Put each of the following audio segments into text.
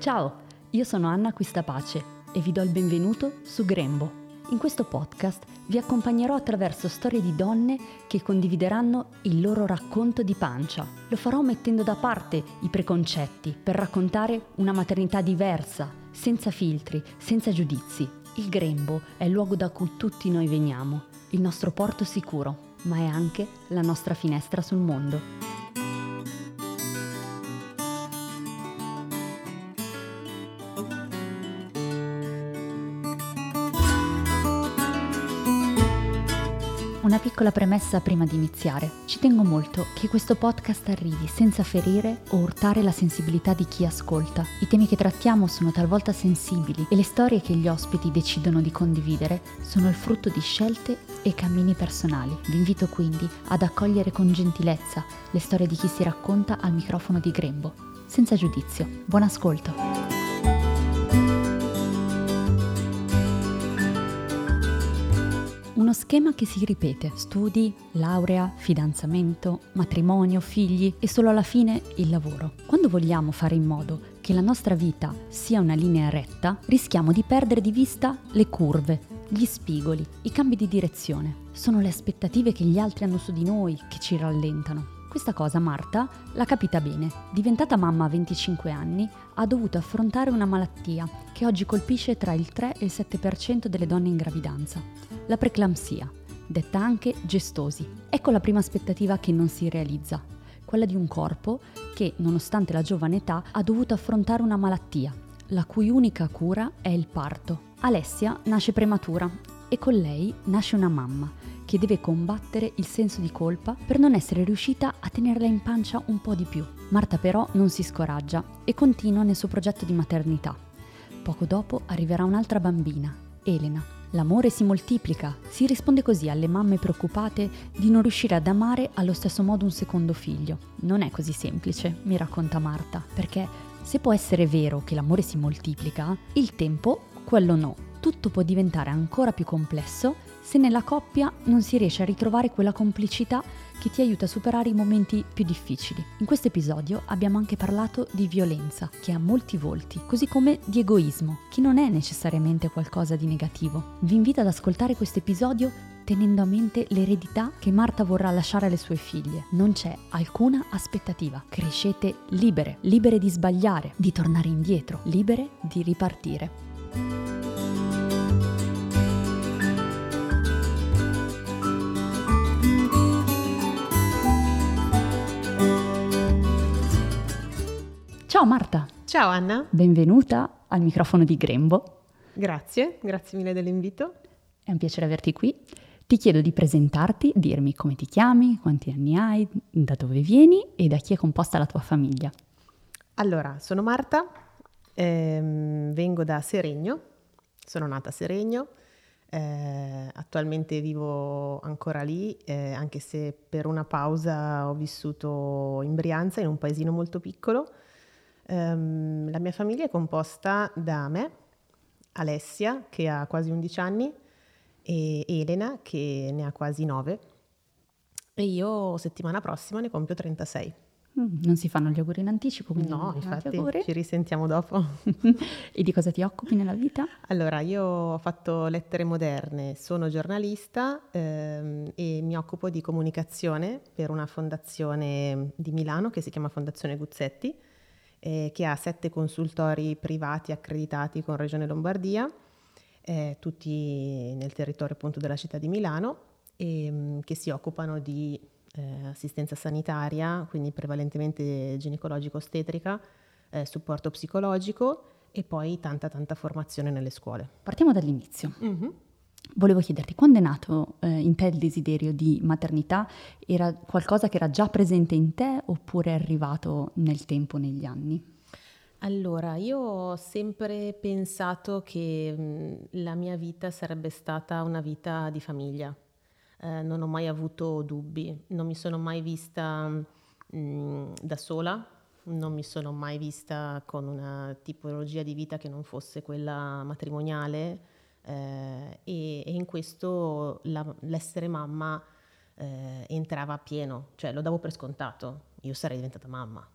Ciao, io sono Anna Quistapace e vi do il benvenuto su Grembo. In questo podcast vi accompagnerò attraverso storie di donne che condivideranno il loro racconto di pancia. Lo farò mettendo da parte i preconcetti per raccontare una maternità diversa, senza filtri, senza giudizi. Il grembo è il luogo da cui tutti noi veniamo, il nostro porto sicuro, ma è anche la nostra finestra sul mondo. Piccola premessa prima di iniziare. Ci tengo molto che questo podcast arrivi senza ferire o urtare la sensibilità di chi ascolta. I temi che trattiamo sono talvolta sensibili e le storie che gli ospiti decidono di condividere sono il frutto di scelte e cammini personali. Vi invito quindi ad accogliere con gentilezza le storie di chi si racconta al microfono di Grembo, senza giudizio. Buon ascolto! Uno schema che si ripete, studi, laurea, fidanzamento, matrimonio, figli e solo alla fine il lavoro. Quando vogliamo fare in modo che la nostra vita sia una linea retta, rischiamo di perdere di vista le curve, gli spigoli, i cambi di direzione. Sono le aspettative che gli altri hanno su di noi che ci rallentano. Questa cosa Marta l'ha capita bene. Diventata mamma a 25 anni, ha dovuto affrontare una malattia che oggi colpisce tra il 3 e il 7% delle donne in gravidanza, la preeclampsia, detta anche gestosi. Ecco la prima aspettativa che non si realizza, quella di un corpo che, nonostante la giovane età, ha dovuto affrontare una malattia, la cui unica cura è il parto. Alessia nasce prematura e con lei nasce una mamma che deve combattere il senso di colpa per non essere riuscita a tenerla in pancia un po' di più. Marta però non si scoraggia e continua nel suo progetto di maternità. Poco dopo arriverà un'altra bambina, Elena. L'amore si moltiplica, si risponde così alle mamme preoccupate di non riuscire ad amare allo stesso modo un secondo figlio. Non è così semplice, mi racconta Marta, perché se può essere vero che l'amore si moltiplica, il tempo, quello no. Tutto può diventare ancora più complesso se nella coppia non si riesce a ritrovare quella complicità che ti aiuta a superare i momenti più difficili. In questo episodio abbiamo anche parlato di violenza, che ha molti volti, così come di egoismo, che non è necessariamente qualcosa di negativo. Vi invito ad ascoltare questo episodio tenendo a mente l'eredità che Marta vorrà lasciare alle sue figlie. Non c'è alcuna aspettativa. Crescete libere, libere di sbagliare, di tornare indietro, libere di ripartire. Ciao Marta. Ciao Anna. Benvenuta al microfono di Grembo. Grazie, grazie mille dell'invito. È un piacere averti qui. Ti chiedo di presentarti, dirmi come ti chiami, quanti anni hai, da dove vieni e da chi è composta la tua famiglia. Allora, sono Marta, ehm, vengo da Seregno, sono nata a Seregno, eh, attualmente vivo ancora lì, eh, anche se per una pausa ho vissuto in Brianza, in un paesino molto piccolo. Um, la mia famiglia è composta da me, Alessia, che ha quasi 11 anni, e Elena, che ne ha quasi 9. E io settimana prossima ne compio 36. Mm, non si fanno gli auguri in anticipo, quindi no, infatti ci risentiamo dopo. e di cosa ti occupi nella vita? Allora, io ho fatto lettere moderne, sono giornalista ehm, e mi occupo di comunicazione per una fondazione di Milano che si chiama Fondazione Guzzetti eh, che ha sette consultori privati accreditati con Regione Lombardia, eh, tutti nel territorio appunto della città di Milano, e, mm, che si occupano di eh, assistenza sanitaria, quindi prevalentemente ginecologico-ostetrica, eh, supporto psicologico e poi tanta tanta formazione nelle scuole. Partiamo dall'inizio. Mm-hmm. Volevo chiederti, quando è nato eh, in te il desiderio di maternità? Era qualcosa che era già presente in te oppure è arrivato nel tempo, negli anni? Allora, io ho sempre pensato che mh, la mia vita sarebbe stata una vita di famiglia. Eh, non ho mai avuto dubbi, non mi sono mai vista mh, da sola, non mi sono mai vista con una tipologia di vita che non fosse quella matrimoniale eh, e, e, in questo la, l'essere mamma eh, entrava a pieno, cioè lo davo per scontato, io sarei diventata mamma.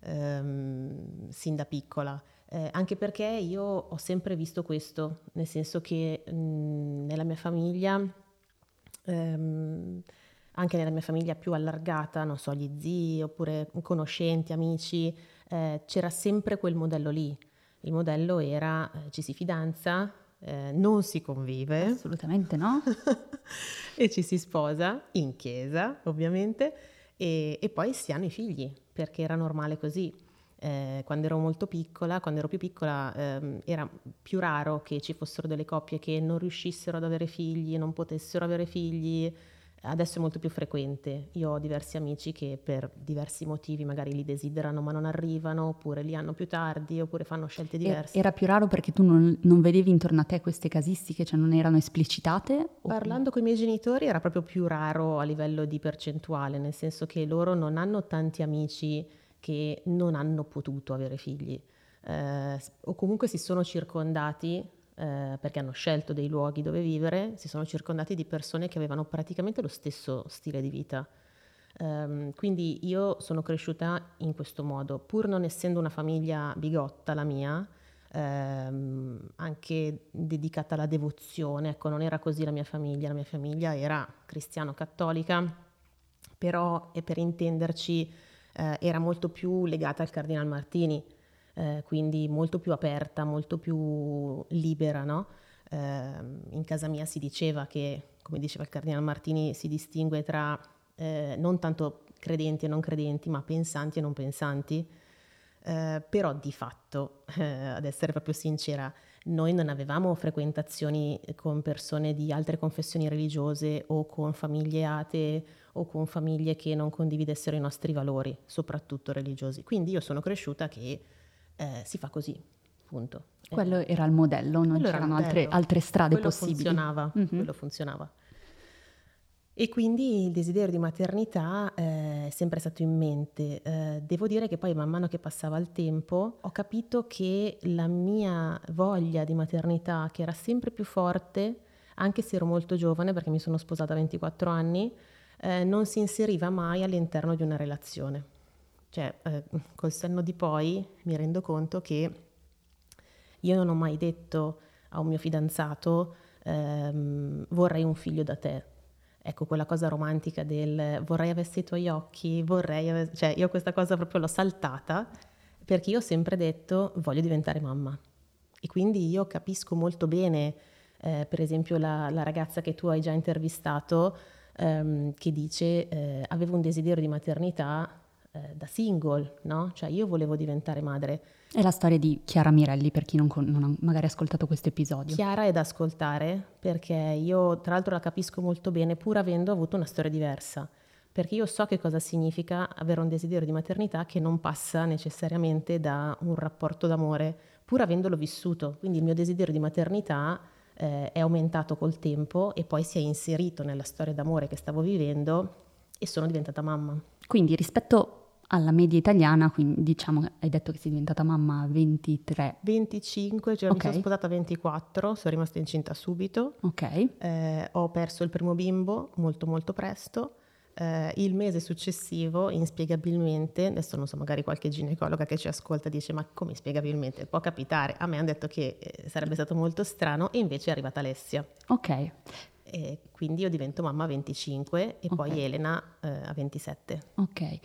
ehm, sin da piccola. Eh, anche perché io ho sempre visto questo, nel senso che mh, nella mia famiglia, ehm, anche nella mia famiglia più allargata, non so, gli zii oppure conoscenti, amici, eh, c'era sempre quel modello lì. Il modello era eh, ci si fidanza, eh, non si convive. Assolutamente no. e ci si sposa in chiesa, ovviamente, e, e, poi si hanno i figli, perché era normale così. Eh, quando ero molto piccola, quando ero più piccola, ehm, era più raro che ci fossero delle coppie che non riuscissero ad avere figli, non potessero avere figli Adesso è molto più frequente. Io ho diversi amici che per diversi motivi magari li desiderano ma non arrivano, oppure li hanno più tardi, oppure fanno scelte diverse. Era più raro perché tu non, non vedevi intorno a te queste casistiche, cioè non erano esplicitate? Parlando con i miei genitori era proprio più raro a livello di percentuale, nel senso che loro non hanno tanti amici che non hanno potuto avere figli. Eh, o comunque si sono circondati eh, perché hanno scelto dei luoghi dove vivere, si sono circondati di persone che avevano praticamente lo stesso stile di vita. Um, quindi io sono cresciuta in questo modo, pur non essendo una famiglia bigotta la mia, ehm, anche dedicata alla devozione, ecco, non era così la mia famiglia, la mia famiglia era cristiano-cattolica, però, e per intenderci, eh, era molto più legata al Cardinal Martini, eh, quindi molto più aperta, molto più libera. No? Eh, in casa mia si diceva che, come diceva il Cardinale Martini, si distingue tra eh, non tanto credenti e non credenti, ma pensanti e non pensanti. Eh, però di fatto, eh, ad essere proprio sincera, noi non avevamo frequentazioni con persone di altre confessioni religiose o con famiglie atee o con famiglie che non condividessero i nostri valori, soprattutto religiosi. Quindi io sono cresciuta che eh, si fa così, punto. Quello era il modello, non quello c'erano altre, altre, strade quello possibili. Funzionava, mm-hmm. Quello funzionava. E quindi il desiderio di maternità eh, è sempre stato in mente. Eh, devo dire che poi man mano che passava il tempo ho capito che la mia voglia di maternità, che era sempre più forte, anche se ero molto giovane perché mi sono sposata a 24 anni, eh, non si inseriva mai all'interno di una relazione. Cioè, eh, col senno di poi mi rendo conto che io non ho mai detto a un mio fidanzato ehm, vorrei un figlio da te. Ecco, quella cosa romantica del vorrei avessi i tuoi occhi, vorrei avessi... Cioè, io questa cosa proprio l'ho saltata perché io ho sempre detto voglio diventare mamma. E quindi io capisco molto bene, eh, per esempio, la, la, ragazza che tu hai già intervistato, ehm, che dice eh, avevo un desiderio di maternità eh, da single, no? Cioè io volevo diventare madre. È la storia di Chiara Mirelli per chi non, con, non ha magari ascoltato questo episodio. Chiara è da ascoltare perché io tra l'altro la capisco molto bene pur avendo avuto una storia diversa. Perché io so che cosa significa avere un desiderio di maternità che non passa necessariamente da un rapporto d'amore, pur avendolo vissuto. Quindi il mio desiderio di maternità eh, è aumentato col tempo e poi si è inserito nella storia d'amore che stavo vivendo e sono diventata mamma. Quindi rispetto alla media italiana, quindi diciamo hai detto che sei diventata mamma a 23. 25, cioè okay. mi sono sposata a 24, sono rimasta incinta subito. Ok. Eh, ho perso il primo bimbo molto molto presto. Eh, il mese successivo, inspiegabilmente, adesso non so, magari qualche ginecologa che ci ascolta dice ma come inspiegabilmente? Può capitare. A me hanno detto che eh, sarebbe stato molto strano e invece è arrivata Alessia. Ok. E quindi io divento mamma a 25 e okay. poi Elena eh, a 27. Ok,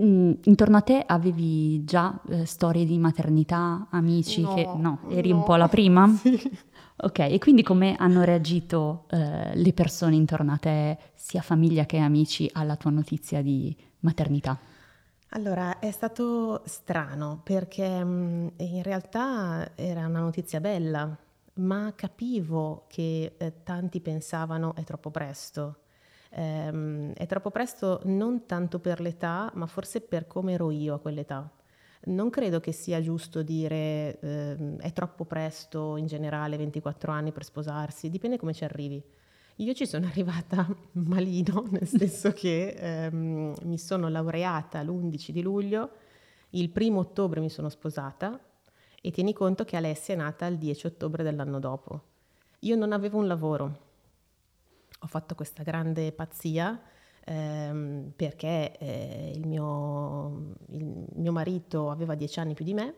Mm, intorno a te avevi già eh, storie di maternità, amici no, che no, eri no. un po' la prima? Sì. Ok, e quindi come hanno reagito eh, le persone intorno a te, sia famiglia che amici, alla tua notizia di maternità? Allora, è stato strano perché mh, mm, in realtà era una notizia bella, ma capivo che eh, tanti pensavano è troppo presto ehm, è troppo presto non tanto per l'età, ma forse per come ero io a quell'età. Non credo che sia giusto dire ehm, è troppo presto in generale 24 anni per sposarsi, dipende come ci arrivi. Io ci sono arrivata malino, nel senso che ehm, mi sono laureata l'11 di luglio, il primo ottobre mi sono sposata e tieni conto che Alessia è nata il 10 ottobre dell'anno dopo. Io non avevo un lavoro, ho fatto questa grande pazzia ehm, perché eh, il, mio, il mio marito aveva dieci anni più di me,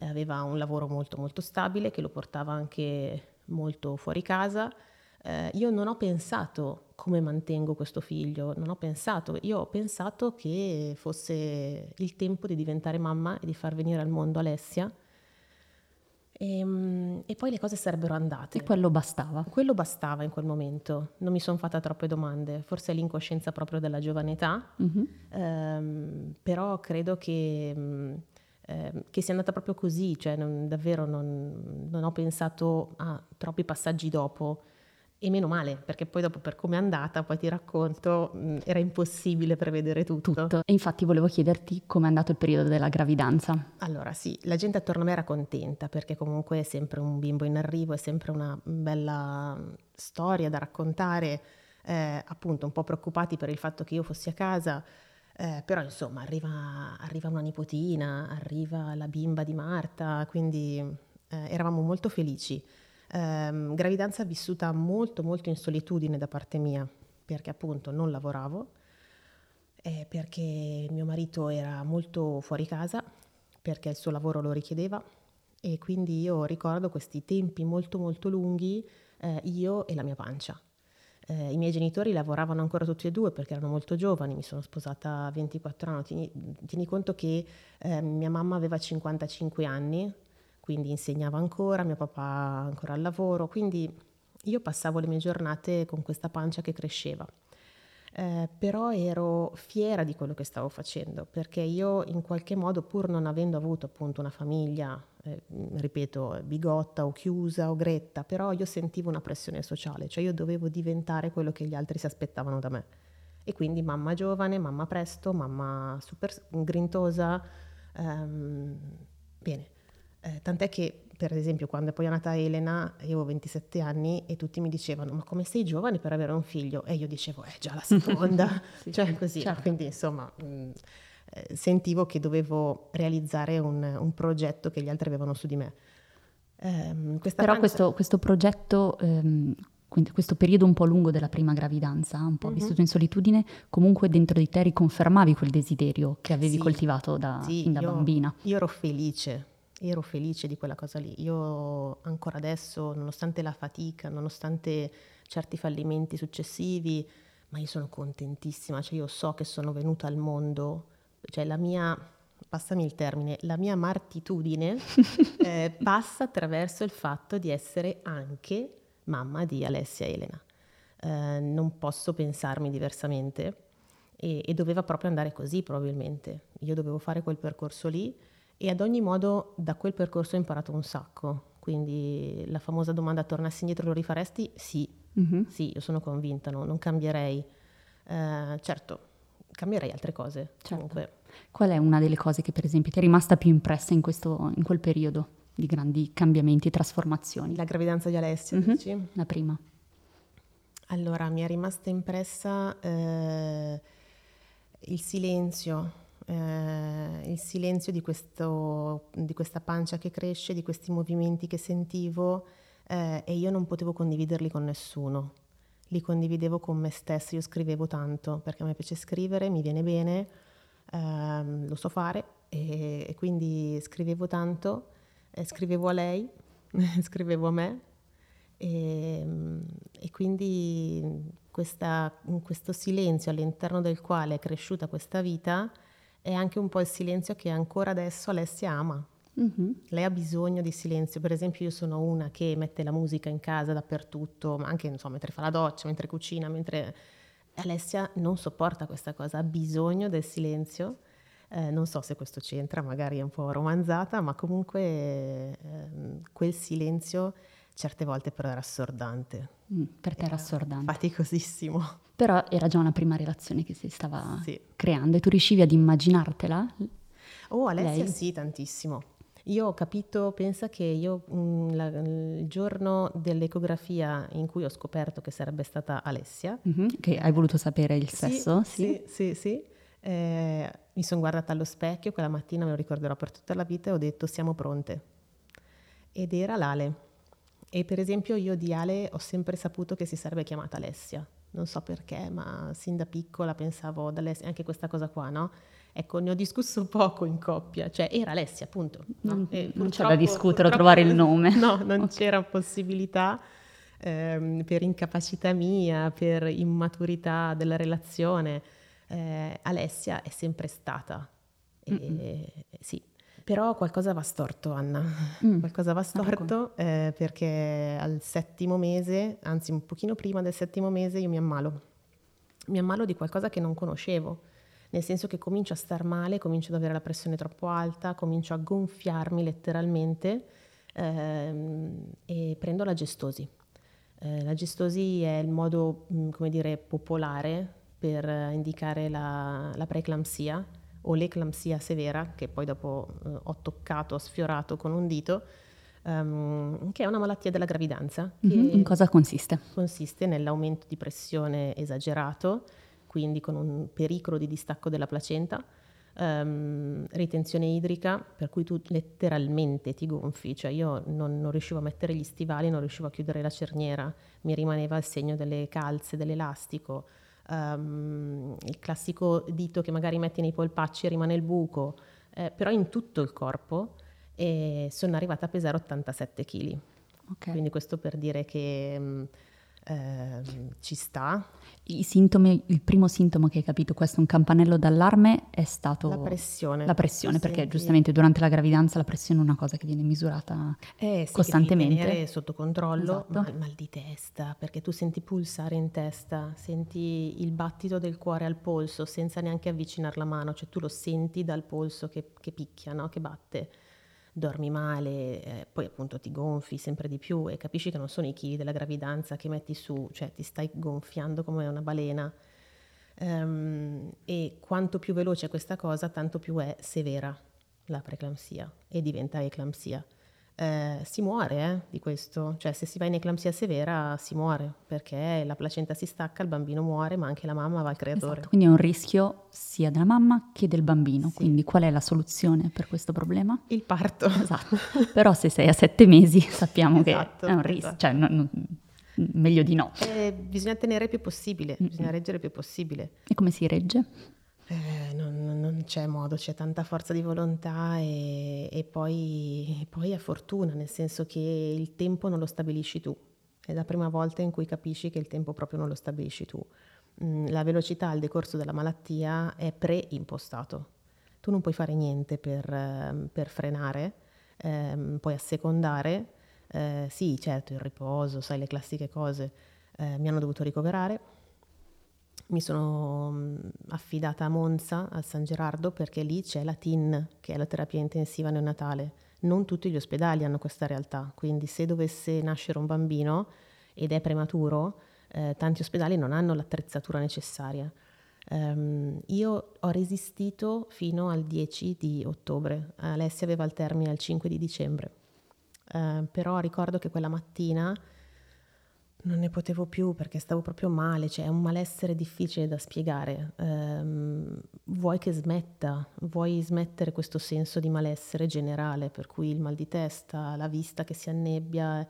aveva un lavoro molto molto stabile che lo portava anche molto fuori casa. Eh, io non ho pensato come mantengo questo figlio, non ho pensato, io ho pensato che fosse il tempo di diventare mamma e di far venire al mondo Alessia. E, ehm, e, poi le cose sarebbero andate. E quello bastava? Quello bastava in quel momento, non mi sono fatta troppe domande, forse è l'incoscienza proprio della giovane età, mm-hmm. ehm, però credo che mm, eh, che sia andata proprio così, cioè non, davvero non, non, ho pensato a troppi passaggi dopo e meno male, perché poi dopo per come è andata, poi ti racconto, mh, era impossibile prevedere tutto. tutto. E infatti volevo chiederti com'è andato il periodo della gravidanza. Allora sì, la gente attorno a me era contenta perché comunque è sempre un bimbo in arrivo, è sempre una bella storia da raccontare, eh, appunto un po' preoccupati per il fatto che io fossi a casa. Eh, però insomma arriva, arriva, una nipotina, arriva la bimba di Marta, quindi eh, eravamo molto felici. Eh, gravidanza vissuta molto molto in solitudine da parte mia, perché appunto non lavoravo, perché mio marito era molto fuori casa, perché il suo lavoro lo richiedeva e quindi io ricordo questi tempi molto molto lunghi, eh, io e la mia pancia. Eh, I miei genitori lavoravano ancora tutti e due perché erano molto giovani, mi sono sposata a 24 anni, tieni, tieni conto che eh, mia mamma aveva 55 anni, quindi insegnava ancora, mio papà ancora al lavoro, quindi io passavo le mie giornate con questa pancia che cresceva. Eh, però ero fiera di quello che stavo facendo perché io in qualche modo pur non avendo avuto appunto una famiglia eh, ripeto, bigotta o chiusa o gretta, però io sentivo una pressione sociale, cioè io dovevo diventare quello che gli altri si aspettavano da me. E quindi mamma giovane, mamma presto, mamma super grintosa. Ehm, bene, eh, tant'è che per esempio quando è poi è nata Elena, io avevo 27 anni e tutti mi dicevano ma come sei giovane per avere un figlio? E io dicevo, eh già la seconda, sì, cioè così, certo. quindi insomma... Mh, eh, sentivo che dovevo realizzare un, un, progetto che gli altri avevano su di me. Eh, Però pancia... questo, questo, progetto, ehm, questo periodo un po' lungo della prima gravidanza, un po' mm-hmm. vissuto in solitudine, comunque dentro di te riconfermavi quel desiderio che avevi sì, coltivato da, sì, da io, bambina. Io ero felice, ero felice di quella cosa lì. Io ancora adesso, nonostante la fatica, nonostante certi fallimenti successivi, ma io sono contentissima, cioè io so che sono venuta al mondo cioè la mia, passami il termine, la mia martitudine eh, passa attraverso il fatto di essere anche mamma di Alessia Elena. Eh, non posso pensarmi diversamente e, e doveva proprio andare così probabilmente. Io dovevo fare quel percorso lì e ad ogni modo da quel percorso ho imparato un sacco. Quindi la famosa domanda tornassi indietro lo rifaresti? Sì, mm-hmm. sì, io sono convinta, no? non cambierei. Eh, certo, cambierei altre cose. Certo. Comunque. Qual è una delle cose che per esempio ti è rimasta più impressa in, questo, in quel periodo di grandi cambiamenti e trasformazioni? La gravidanza di Alessia, mm-hmm. dici? La prima. Allora, mi è rimasta impressa eh, il silenzio, eh, il silenzio di, questo, di, questa pancia che cresce, di questi movimenti che sentivo eh, e io non potevo condividerli con nessuno. Li condividevo con me stessa, io scrivevo tanto perché a me piace scrivere, mi viene bene, ehm, lo so fare e, e quindi scrivevo tanto, eh, scrivevo a lei, scrivevo a me e, e quindi questa, questo silenzio all'interno del quale è cresciuta questa vita è anche un po' il silenzio che ancora adesso Alessia ama Mm-hmm. Lei ha bisogno di silenzio, per esempio io sono una che mette la musica in casa dappertutto, ma anche so, mentre fa la doccia, mentre cucina, mentre... Alessia non sopporta questa cosa, ha bisogno del silenzio. Eh, non so se questo c'entra, magari è un po' romanzata, ma comunque eh, quel silenzio certe volte però era assordante. Mm, per te era, era assordante. Faticosissimo. Però era già una prima relazione che si stava sì. creando e tu riuscivi ad immaginartela? Oh, Alessia Lei? sì, tantissimo. Io ho capito, pensa che io mh, mm, la, il giorno dell'ecografia in cui ho scoperto che sarebbe stata Alessia... Mm-hmm, che hai voluto sapere il sesso? Sì, sì, sì. sì eh, mi sono guardata allo specchio, quella mattina me lo ricorderò per tutta la vita e ho detto siamo pronte. Ed era l'Ale. E per esempio io di Ale ho sempre saputo che si sarebbe chiamata Alessia, non so perché, ma sin da piccola pensavo ad Alessia, anche questa cosa qua, no? Ecco, ne ho discusso poco in coppia, cioè era Alessia, appunto. No? Non, c'è da discutere o trovare il nome. No, non okay. c'era possibilità ehm, per incapacità mia, per immaturità della relazione. Eh, Alessia è sempre stata. E, sì, però qualcosa va storto, Anna. Mm. Qualcosa va storto eh, perché al settimo mese, anzi un pochino prima del settimo mese, io mi ammalo. Mi ammalo di qualcosa che non conoscevo nel senso che comincio a star male, comincio ad avere la pressione troppo alta, comincio a gonfiarmi letteralmente ehm, e prendo la gestosi. Eh, la gestosi è il modo, mm, come dire, popolare per indicare la, la preeclampsia o l'eclampsia severa, che poi dopo eh, ho toccato, ho sfiorato con un dito, um, che è una malattia della gravidanza. Mm-hmm. In cosa consiste? Consiste nell'aumento di pressione esagerato, quindi con un pericolo di distacco della placenta, um, ritenzione idrica, per cui tu letteralmente ti gonfi, cioè io non, non, riuscivo a mettere gli stivali, non riuscivo a chiudere la cerniera, mi rimaneva il segno delle calze, dell'elastico, um, il classico dito che magari metti nei polpacci e rimane il buco, eh, però in tutto il corpo e sono arrivata a pesare 87 kg. Okay. Quindi questo per dire che... Um, eh, ci sta. I sintomi, il primo sintomo che hai capito, questo è un campanello d'allarme, è stato la pressione. La pressione, perché senti... giustamente durante la gravidanza la pressione è una cosa che viene misurata eh, sì, costantemente. Che sotto controllo, esatto. ma il mal di testa, perché tu senti pulsare in testa, senti il battito del cuore al polso senza neanche avvicinare la mano, cioè tu lo senti dal polso che, che picchia, no? che batte dormi male, eh, poi appunto ti gonfi sempre di più e capisci che non sono i chili della gravidanza che metti su, cioè ti stai gonfiando come una balena. Um, e quanto più veloce è questa cosa, tanto più è severa la preeclampsia e diventa eclampsia eh, si muore eh, di questo, cioè se si va in eclampsia severa si muore perché la placenta si stacca, il bambino muore, ma anche la mamma va al creatore. Esatto, quindi è un rischio sia della mamma che del bambino. Sì. Quindi qual è la soluzione per questo problema? Il parto. Esatto. Però se sei a sette mesi sappiamo esatto, che è un rischio, esatto. cioè no, no, meglio di no. Eh, bisogna tenere il più possibile, mm-hmm. bisogna reggere il più possibile. E come si regge? Eh, non, non, c'è modo, c'è tanta forza di volontà e, e poi, poi è fortuna, nel senso che il tempo non lo stabilisci tu. È la prima volta in cui capisci che il tempo proprio non lo stabilisci tu. Mm, la velocità al decorso della malattia è preimpostato. Tu non puoi fare niente per, ehm, per frenare, ehm, puoi assecondare. Eh, sì, certo, il riposo, sai le classiche cose. Eh, mi hanno dovuto ricoverare, mi sono mm, affidata a Monza, al San Gerardo, perché lì c'è la TIN, che è la terapia intensiva neonatale. Non tutti gli ospedali hanno questa realtà, quindi se dovesse nascere un bambino ed è prematuro, eh, tanti ospedali non hanno l'attrezzatura necessaria. Um, io ho resistito fino al 10 di ottobre, Alessia aveva il termine al 5 di dicembre, uh, però ricordo che quella mattina non ne potevo più perché stavo proprio male, cioè è un malessere difficile da spiegare. Um, vuoi che smetta, vuoi smettere questo senso di malessere generale, per cui il mal di testa, la vista che si annebbia.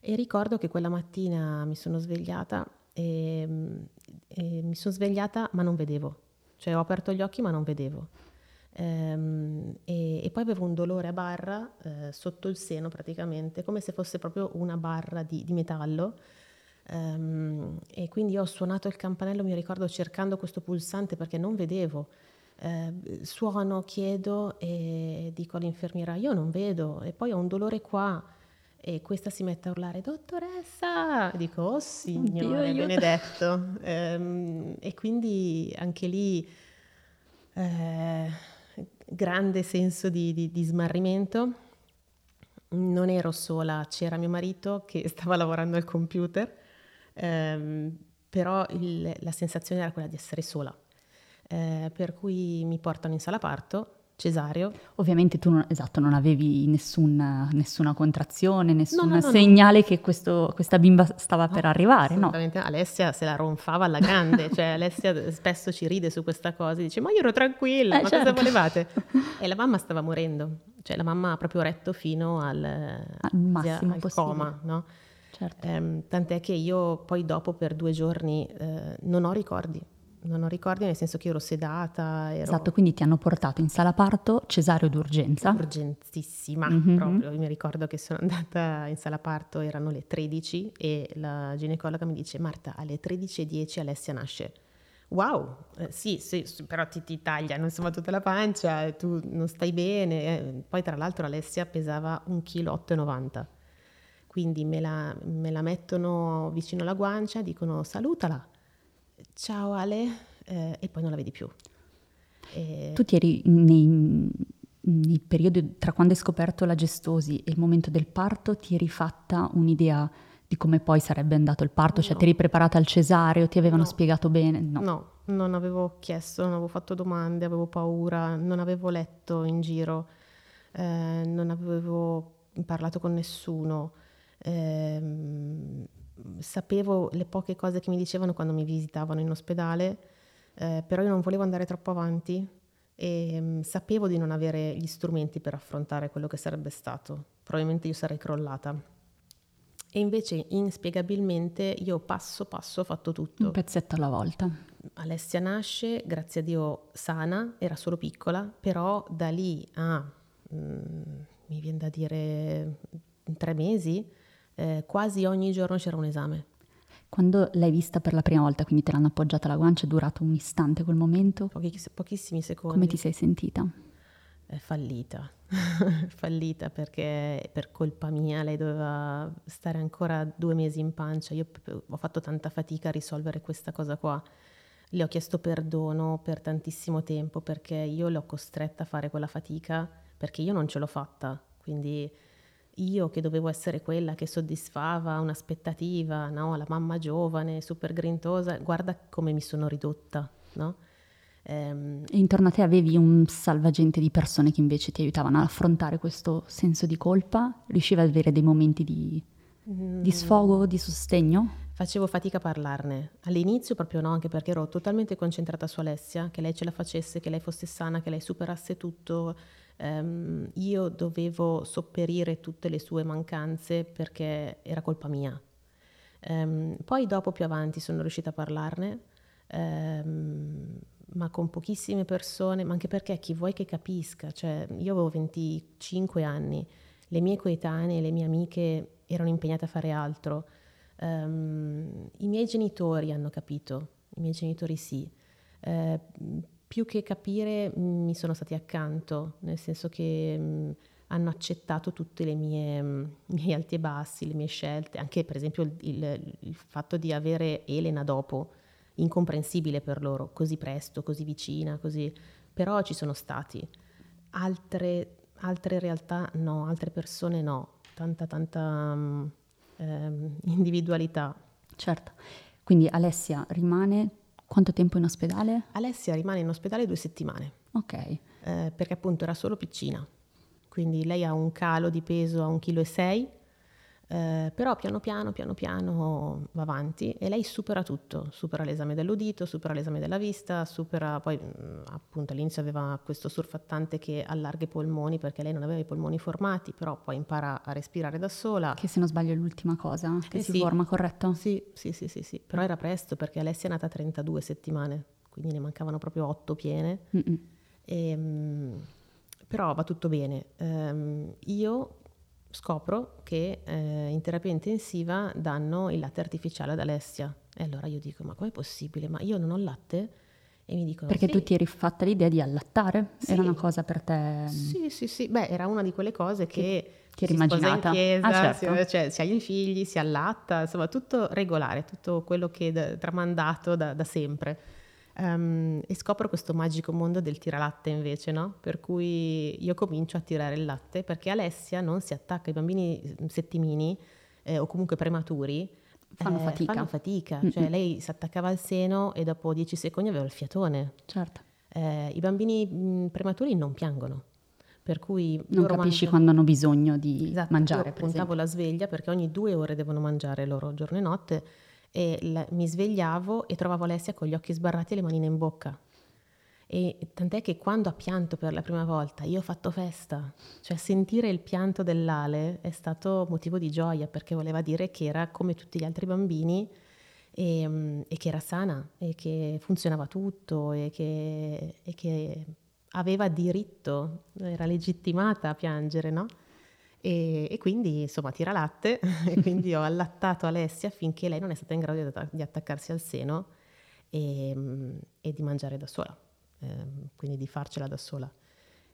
E ricordo che quella mattina mi sono svegliata e, e mi sono svegliata ma non vedevo, cioè ho aperto gli occhi ma non vedevo. Um, e, e, poi avevo un dolore a barra eh, sotto il seno praticamente, come se fosse proprio una barra di, di metallo Um, e quindi ho suonato il campanello, mi ricordo, cercando questo pulsante perché non vedevo. Uh, suono, chiedo e dico all'infermiera, io non vedo, e poi ho un dolore qua. E questa si mette a urlare, dottoressa! Dico, oh signore, Dio, benedetto. Um, e quindi anche lì eh, grande senso di, di, di smarrimento. Non ero sola, c'era mio marito che stava lavorando al computer ehm, però il, la sensazione era quella di essere sola. Eh, per cui mi portano in sala parto, cesareo. Ovviamente tu non, esatto, non avevi nessuna, nessuna contrazione, nessun no, no, no, segnale che questo, questa bimba stava per arrivare, no? Alessia se la ronfava alla grande, cioè Alessia spesso ci ride su questa cosa, dice ma io ero tranquilla, eh, ma certo. cosa volevate? E la mamma stava morendo, cioè la mamma ha proprio retto fino al, al, massimo al coma, no? Certo. Ehm, tant'è che io poi dopo per due giorni eh, non ho ricordi, non ho ricordi nel senso che ero sedata. Ero Esatto, quindi ti hanno portato in sala parto cesareo d'urgenza. urgentissima Mhm. proprio. Io mi ricordo che sono andata in sala parto, erano le 13 e la ginecologa mi dice Marta alle 13.10 Alessia nasce. Wow, eh, sì, sì, però ti, ti tagliano insomma tutta la pancia, tu non stai bene. eh. Poi tra l'altro Alessia pesava 1,8 kg, quindi me la, me la mettono vicino alla guancia, dicono salutala, ciao Ale, eh, e poi non la vedi più. E- Tu ti eri nei, nei periodi tra quando hai scoperto la gestosi e il momento del parto, ti eri fatta un'idea di come poi sarebbe andato il parto? Cioè No. ti eri preparata al cesareo, ti avevano No. spiegato bene? No. No, non avevo chiesto, non avevo fatto domande, avevo paura, non avevo letto in giro, eh, non avevo parlato con nessuno. Ehm, sapevo le poche cose che mi dicevano quando mi visitavano in ospedale, eh, però io non volevo andare troppo avanti e mm, sapevo di non avere gli strumenti per affrontare quello che sarebbe stato. Probabilmente io sarei crollata. E invece inspiegabilmente io passo passo ho fatto tutto. Un pezzetto alla volta. Alessia nasce, grazie a Dio, sana, era solo piccola, però da lì a, mm, mi viene da dire, tre mesi, eh, quasi ogni giorno c'era un esame. Quando l'hai vista per la prima volta, quindi te l'hanno appoggiata alla guancia, è durato un istante quel momento, Pochi- pochissimi secondi. come ti sei sentita? È fallita, fallita perché per colpa mia lei doveva stare ancora due mesi in pancia. Io ho fatto tanta fatica a risolvere questa cosa qua. Le ho chiesto perdono per tantissimo tempo perché io l'ho costretta a fare quella fatica perché io non ce l'ho fatta. Quindi io che dovevo essere quella che soddisfava un'aspettativa, no? la mamma giovane, super grintosa, guarda come mi sono ridotta, no? Ehm, E intorno a te avevi un salvagente di persone che invece ti aiutavano ad affrontare questo senso di colpa? Riuscivi ad avere dei momenti di, mm, di sfogo, di sostegno? Facevo fatica a parlarne. All'inizio proprio no, anche perché ero totalmente concentrata su Alessia, che lei ce la facesse, che lei fosse sana, che lei superasse tutto. Ehm, io dovevo sopperire tutte le sue mancanze perché era colpa mia. Ehm, poi dopo più avanti sono riuscita a parlarne, ehm, ma con pochissime persone, ma anche perché chi vuoi che capisca, cioè io avevo 25 anni, le mie coetanee, le mie amiche erano impegnate a fare altro. Ehm, I miei genitori hanno capito, i miei genitori sì. Eh, più che capire mh, mi sono stati accanto, nel senso che mh, hanno accettato tutti i miei alti e bassi, le mie scelte, anche per esempio il, il- fatto di avere Elena dopo, incomprensibile per loro, così presto, così vicina, così... però ci sono stati. Altre, altre realtà no, altre persone no, tanta tanta ehm, individualità. Certo. Quindi Alessia rimane quanto tempo in ospedale? Alessia rimane in ospedale due settimane. Ok. eh, perché appunto era solo piccina, quindi lei ha un calo di peso a 1,6 kg, eh, però piano piano, piano piano va avanti e lei supera tutto, supera l'esame dell'udito, supera l'esame della vista, supera poi mh, appunto all'inizio aveva questo surfattante che allarga i polmoni perché lei non aveva i polmoni formati, però poi impara a respirare da sola. Che se non sbaglio è l'ultima cosa che Eh si sì. forma, corretto? Sì, sì, sì, sì, sì, però era presto perché Alessia è nata a 32 settimane, quindi ne mancavano proprio 8 piene. Mm-mm. Ehm, però va tutto bene. Ehm, io scopro che eh, in terapia intensiva danno il latte artificiale ad Alessia. E allora io dico, ma com'è possibile? Ma io non ho latte? E mi dicono, Perché sì, tu ti eri fatta l'idea di allattare? Sì. Era una cosa per te... Sì, sì, sì. Beh, era una di quelle cose che... ti eri immaginata. in chiesa, Ah, certo. si, cioè, si ha i figli, si allatta, insomma tutto regolare, tutto quello che è da- tramandato da, da sempre. Ehm, e scopro questo magico mondo del tiralatte invece, no? Per cui io comincio a tirare il latte perché Alessia non si attacca ai bambini settimini eh, o comunque prematuri. Fanno eh, fatica. Fanno fatica, cioè lei si attaccava al seno e dopo 10 secondi aveva il fiatone. Certo. Eh, I bambini mh, prematuri non piangono, per cui Non capisci mangiano- quando hanno bisogno di Esatto, mangiare, io puntavo la sveglia perché ogni due ore devono mangiare loro giorno e notte e la- mi svegliavo e trovavo Alessia con gli occhi sbarrati e le manine in bocca. E tant'è che quando ha pianto per la prima volta io ho fatto festa, cioè sentire il pianto dell'Ale è stato motivo di gioia perché voleva dire che era come tutti gli altri bambini e, mm, e che era sana e che funzionava tutto e che, e che aveva diritto, era legittimata a piangere, no? E, e, quindi insomma tira latte e quindi ho allattato Alessia finché lei non è stata in grado di, attac- di attaccarsi al seno e, mm, e, di mangiare da sola ehm, quindi di farcela da sola.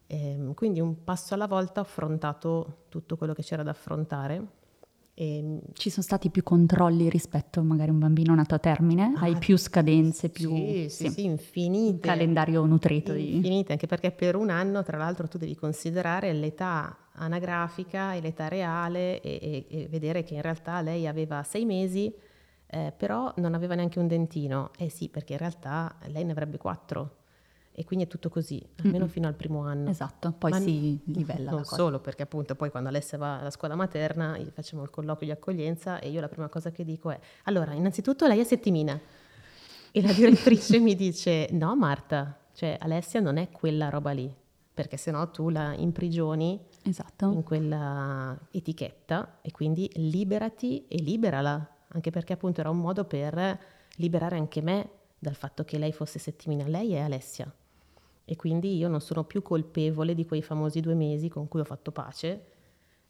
Ehm, quindi un passo alla volta ho affrontato tutto quello che c'era da affrontare. E... Ehm, Ci sono stati più controlli rispetto magari a un bambino nato a termine? Ah, Hai più scadenze, più... Sì, sì, sì, infinite. Un calendario nutrito. Infinite, di... anche perché per un anno, tra l'altro, tu devi considerare l'età anagrafica e l'età reale e, e, e vedere che in realtà lei aveva sei mesi, eh, però non aveva neanche un dentino. Eh sì, perché in realtà lei ne avrebbe quattro. E quindi è tutto così, almeno mm-hmm. fino al primo anno. Esatto, poi Ma si livella. Non solo, perché appunto poi quando Alessia va alla scuola materna facciamo il colloquio di accoglienza e io la prima cosa che dico è, allora, innanzitutto lei è settimina. E la direttrice mi dice, no Marta, cioè Alessia non è quella roba lì, perché sennò tu la imprigioni esatto. in quella etichetta e quindi liberati e liberala, anche perché appunto era un modo per liberare anche me dal fatto che lei fosse settimina. Lei è Alessia e quindi io non sono più colpevole di quei famosi due mesi con cui ho fatto pace,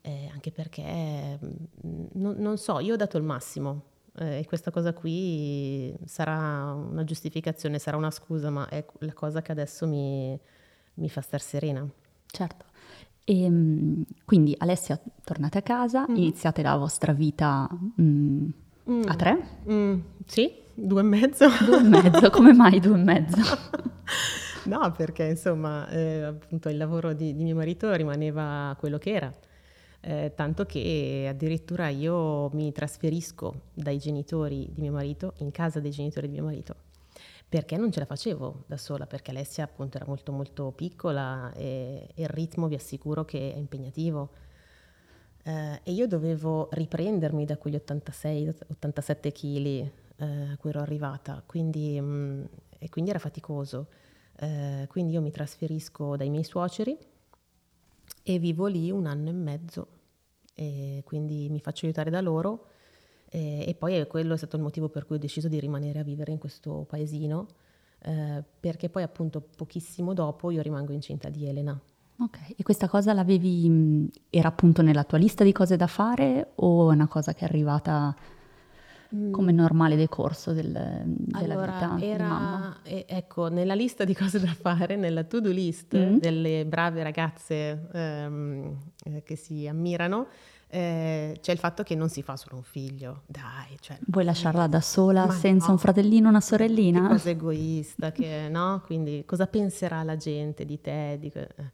eh, anche perché mm, non, non, so, io ho dato il massimo eh, e questa cosa qui sarà una giustificazione, sarà una scusa, ma è la cosa che adesso mi, mi fa star serena. Certo. E, ehm, quindi Alessia, tornate a casa, mm. iniziate la vostra vita mm, mm. a tre? Mm, sì, due e mezzo. Due e mezzo, come mai due e mezzo? No, perché insomma, eh, appunto il lavoro di, di, mio marito rimaneva quello che era. Eh, tanto che addirittura io mi trasferisco dai genitori di mio marito in casa dei genitori di mio marito perché non ce la facevo da sola, perché Alessia appunto era molto molto piccola e, e il ritmo vi assicuro che è impegnativo. Eh, e io dovevo riprendermi da quegli 86-87 kg eh, a cui ero arrivata, quindi, mh, mm, e quindi era faticoso. Eh, quindi io mi trasferisco dai miei suoceri e vivo lì un anno e mezzo e quindi mi faccio aiutare da loro e, e poi quello è stato il motivo per cui ho deciso di rimanere a vivere in questo paesino eh, perché poi appunto pochissimo dopo io rimango incinta di Elena. Ok, e questa cosa l'avevi, era appunto nella tua lista di cose da fare o è una cosa che è arrivata Mm. come normale decorso del, della allora, vita era, eh, ecco, nella lista di cose da fare, nella to-do list mm. delle brave ragazze ehm, eh, che si ammirano, eh, c'è il fatto che non si fa solo un figlio, dai. Cioè, Vuoi lasciarla da sola senza no, un fratellino, una sorellina? Che cosa egoista, che, no? Quindi cosa penserà la gente di te? Di, eh.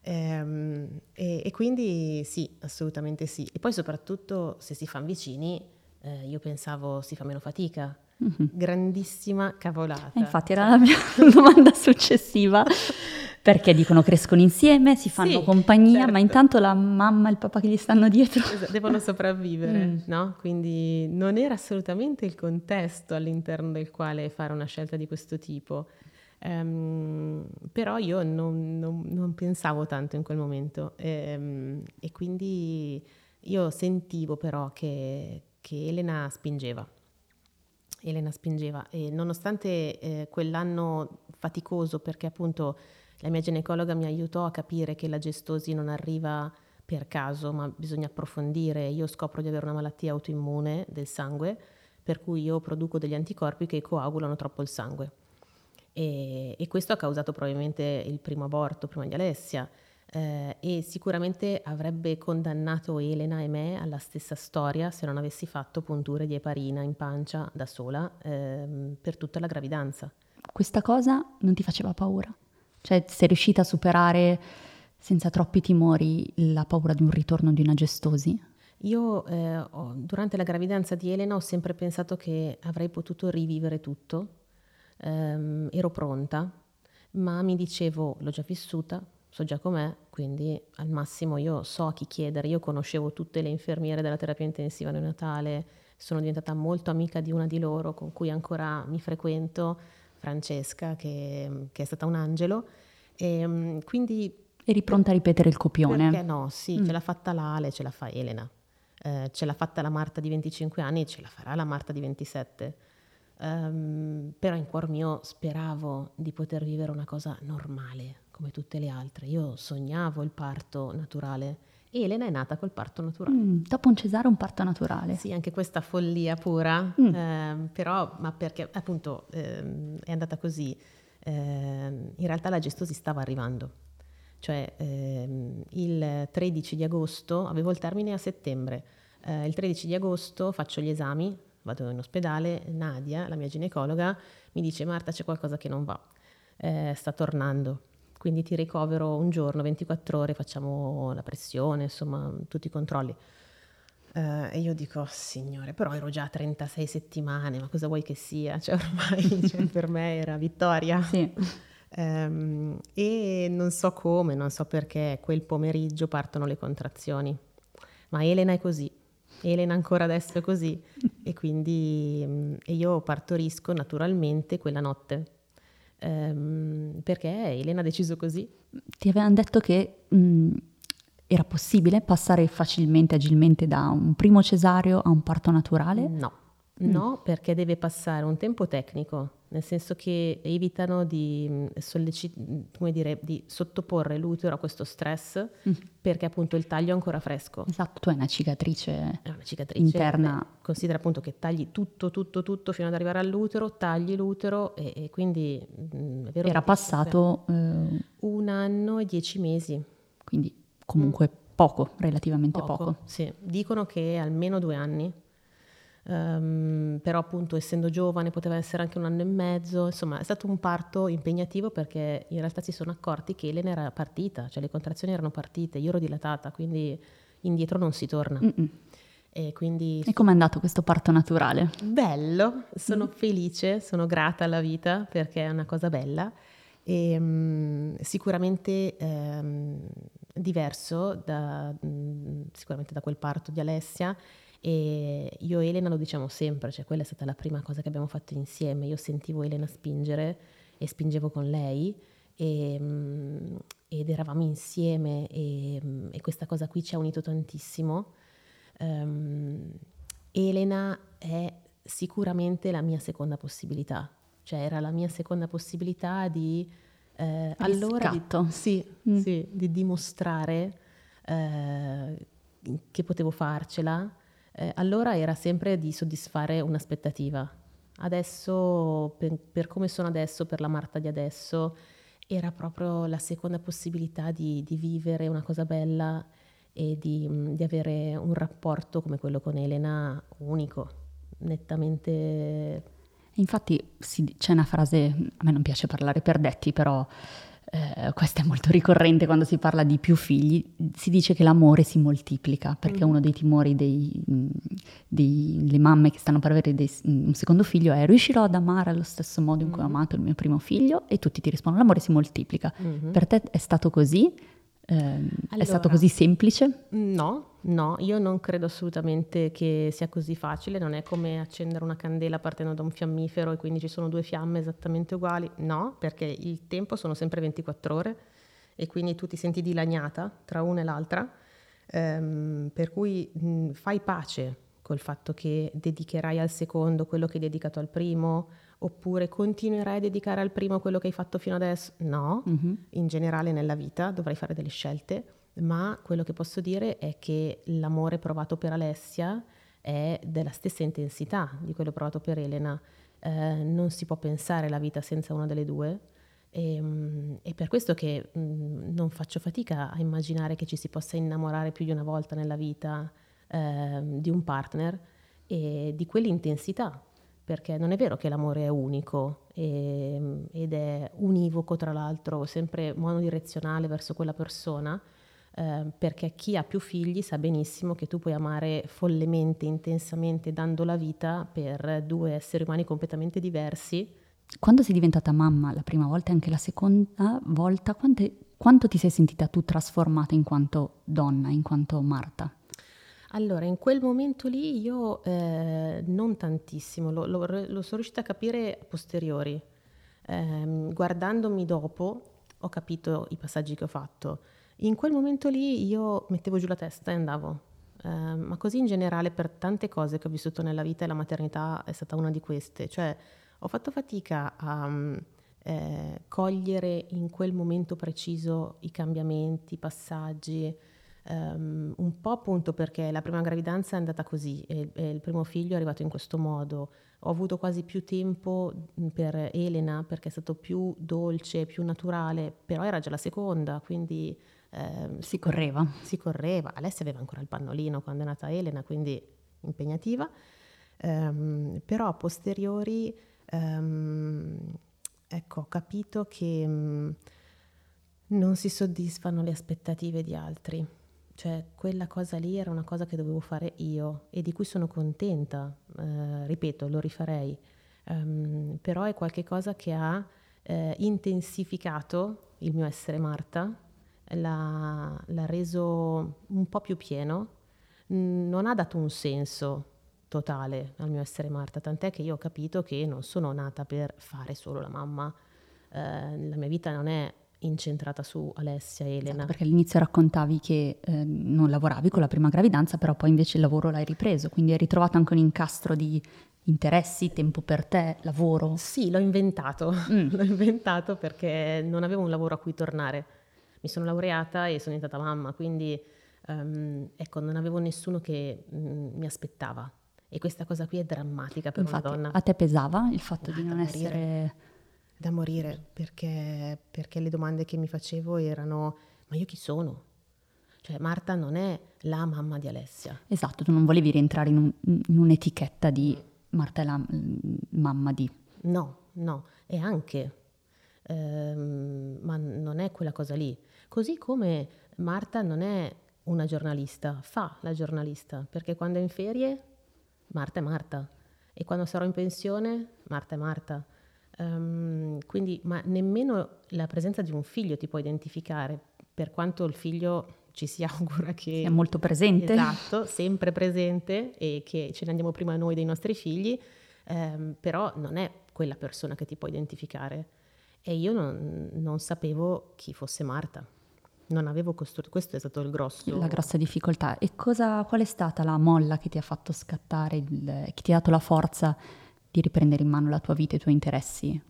ehm, e, e, quindi sì, assolutamente sì. E poi soprattutto se si fanno vicini eh, io pensavo si fa meno fatica. Mm-hmm. Grandissima cavolata. E infatti era la mia domanda successiva. Perché dicono crescono insieme, si fanno sì, compagnia, certo. ma intanto la mamma e il papà che gli stanno dietro esatto, devono sopravvivere, mm. no? Quindi non era assolutamente il contesto all'interno del quale fare una scelta di questo tipo. Um, però io non, non, non, pensavo tanto in quel momento um, e quindi io sentivo però che, che Elena spingeva. Elena spingeva e nonostante eh, quell'anno faticoso perché appunto la mia ginecologa mi aiutò a capire che la gestosi non arriva per caso ma bisogna approfondire, io scopro di avere una malattia autoimmune del sangue per cui io produco degli anticorpi che coagulano troppo il sangue. E, e questo ha causato probabilmente il primo aborto prima di Alessia eh, e sicuramente avrebbe condannato Elena e me alla stessa storia se non avessi fatto punture di eparina in pancia da sola ehm, per tutta la gravidanza. Questa cosa non ti faceva paura? Cioè sei riuscita a superare senza troppi timori la paura di un ritorno di una gestosi? Io eh, ho, durante la gravidanza di Elena ho sempre pensato che avrei potuto rivivere tutto, ehm, ero pronta, ma mi dicevo l'ho già vissuta, so già com'è, quindi al massimo io so a chi chiedere. Io conoscevo tutte le infermiere della terapia intensiva neonatale, sono diventata molto amica di una di loro con cui ancora mi frequento, Francesca, che, che è stata un angelo. E, mm, quindi Eri pronta a ripetere il copione? Perché no, sì, mm. ce l'ha fatta l'Ale, ce la fa Elena. Eh, ce l'ha fatta la Marta di 25 anni e ce la farà la Marta di 27. Um, ehm, però in cuor mio speravo di poter vivere una cosa normale come tutte le altre. Io sognavo il parto naturale Elena è nata col parto naturale. Mm, dopo un cesare un parto naturale. Sì, anche questa follia pura, mm. eh, però, ma perché appunto eh, è andata così. Eh, in realtà la gestosi stava arrivando. Cioè ehm, il 13 di agosto, avevo il termine a settembre, eh, il 13 di agosto faccio gli esami, vado in ospedale, Nadia, la mia ginecologa, mi dice Marta c'è qualcosa che non va, eh, sta tornando quindi ti ricovero un giorno, 24 ore, facciamo la pressione, insomma, tutti i controlli. Uh, e io dico, signore, però ero già a 36 settimane, ma cosa vuoi che sia? Cioè, ormai cioè, per me era vittoria. Sì. Um, e non so come, non so perché, quel pomeriggio partono le contrazioni. Ma Elena è così, Elena ancora adesso è così. e quindi um, e io partorisco naturalmente quella notte ehm, perché Elena ha deciso così. Ti avevano detto che mh, era possibile passare facilmente, agilmente da un primo cesareo a un parto naturale? No, mm. no, perché deve passare un tempo tecnico nel senso che evitano di, solleci- mm, dire, di sottoporre l'utero a questo stress mm. perché appunto il taglio è ancora fresco. Esatto, tu hai una cicatrice, una cicatrice interna. Beh, considera appunto che tagli tutto, tutto, tutto fino ad arrivare all'utero, tagli l'utero e, e quindi... Mh, Era passato... Eh... Un anno e dieci mesi. Quindi comunque mm. poco, relativamente poco. poco. Sì, dicono che almeno due anni. Um, però appunto essendo giovane poteva essere anche un anno e mezzo, insomma è stato un parto impegnativo perché in realtà si sono accorti che Elena era partita, cioè le contrazioni erano partite, io ero dilatata, quindi indietro non si torna. Mm-mm. E quindi... E com'è andato questo parto naturale? Bello, sono mm. felice, sono grata alla vita perché è una cosa bella e um, sicuramente um, diverso da, um, sicuramente da quel parto di Alessia e io e Elena lo diciamo sempre, cioè quella è stata la prima cosa che abbiamo fatto insieme. Io sentivo Elena spingere e spingevo con lei e, mm, ed eravamo insieme e, mm, e, questa cosa qui ci ha unito tantissimo. Um, Elena è sicuramente la mia seconda possibilità, cioè era la mia seconda possibilità di... Eh, allora di, sì, mm. sì, di dimostrare eh, che potevo farcela eh, allora era sempre di soddisfare un'aspettativa. Adesso, per, per, come sono adesso, per la Marta di adesso, era proprio la seconda possibilità di, di vivere una cosa bella e di, di, avere un rapporto come quello con Elena unico, nettamente... Infatti sì, c'è una frase, a me non piace parlare per detti, però eh, questo è molto ricorrente quando si parla di più figli, si dice che l'amore si moltiplica, perché mm. uno dei timori delle mamme che stanno per avere dei, un secondo figlio è riuscirò ad amare allo stesso modo in cui ho mm. amato il mio primo figlio e tutti ti rispondono l'amore si moltiplica. Mm-hmm. Per te è stato così? Eh, allora, è stato così semplice? No, no, io non credo assolutamente che sia così facile, non è come accendere una candela partendo da un fiammifero e quindi ci sono due fiamme esattamente uguali, no, perché il tempo sono sempre 24 ore e quindi tu ti senti dilaniata tra una e l'altra, ehm, per cui mh, fai pace col fatto che dedicherai al secondo quello che hai dedicato al primo, oppure continuerai a dedicare al primo quello che hai fatto fino adesso? No, mm-hmm. in generale nella vita dovrai fare delle scelte, ma quello che posso dire è che l'amore provato per Alessia è della stessa intensità di quello provato per Elena. Eh, non si può pensare la vita senza una delle due. E, um, è per questo che um, non faccio fatica a immaginare che ci si possa innamorare più di una volta nella vita eh, di un partner e di quell'intensità perché non è vero che l'amore è unico e, ed è univoco tra l'altro, sempre monodirezionale verso quella persona, eh, perché chi ha più figli sa benissimo che tu puoi amare follemente, intensamente, dando la vita per due esseri umani completamente diversi. Quando sei diventata mamma la prima volta e anche la seconda volta, quante, quanto ti sei sentita tu trasformata in quanto donna, in quanto Marta? Allora, in quel momento lì io eh, non tantissimo, lo, lo, lo, sono riuscita a capire a posteriori. ehm, guardandomi dopo ho capito i passaggi che ho fatto. In quel momento lì io mettevo giù la testa e andavo, eh, ma così in generale per tante cose che ho vissuto nella vita e la maternità è stata una di queste, cioè ho fatto fatica a eh, cogliere in quel momento preciso i cambiamenti, i passaggi, um, un po' appunto perché la prima gravidanza è andata così e, e, il primo figlio è arrivato in questo modo. Ho avuto quasi più tempo per Elena perché è stato più dolce, più naturale, però era già la seconda, quindi... Eh, si correva. Si correva. Alessia aveva ancora il pannolino quando è nata Elena, quindi impegnativa. Um, però a posteriori um, ecco, ho capito che um, non si soddisfano le aspettative di altri. Cioè, quella cosa lì era una cosa che dovevo fare io e di cui sono contenta, eh, ripeto, lo rifarei, um, però è qualcosa che ha eh, intensificato il mio essere Marta, l'ha, l'ha reso un po' più pieno, non ha dato un senso totale al mio essere Marta, tant'è che io ho capito che non sono nata per fare solo la mamma, eh, la mia vita non è incentrata su Alessia e Elena. Esatto, perché all'inizio raccontavi che eh, non lavoravi con la prima gravidanza, però poi invece il lavoro l'hai ripreso, quindi hai ritrovato anche un incastro di interessi, tempo per te, lavoro. Sì, l'ho inventato, mm. l'ho inventato perché non avevo un lavoro a cui tornare. Mi sono laureata e sono diventata mamma, quindi um, ecco, non avevo nessuno che um, mi aspettava. E questa cosa qui è drammatica per Infatti, una donna. A te pesava il fatto ah, di non essere da morire perché, perché le domande che mi facevo erano ma io chi sono? Cioè Marta non è la mamma di Alessia. Esatto, tu non volevi rientrare in, un, in un'etichetta di Marta è la mamma di. No, no, e anche, ehm, ma non è quella cosa lì. Così come Marta non è una giornalista, fa la giornalista, perché quando è in ferie Marta è Marta e quando sarò in pensione Marta è Marta. Um, quindi, ma nemmeno la presenza di un figlio ti può identificare, per quanto il figlio ci si augura che sia molto presente. Esatto, sempre presente e che ce ne andiamo prima noi dei nostri figli, um, però non è quella persona che ti può identificare. E io non, non sapevo chi fosse Marta. Non avevo costruito, questo è stato il grosso... La grossa difficoltà. E cosa, qual è stata la molla che ti ha fatto scattare, il, che ti ha dato la forza di riprendere in mano la tua vita e i tuoi interessi?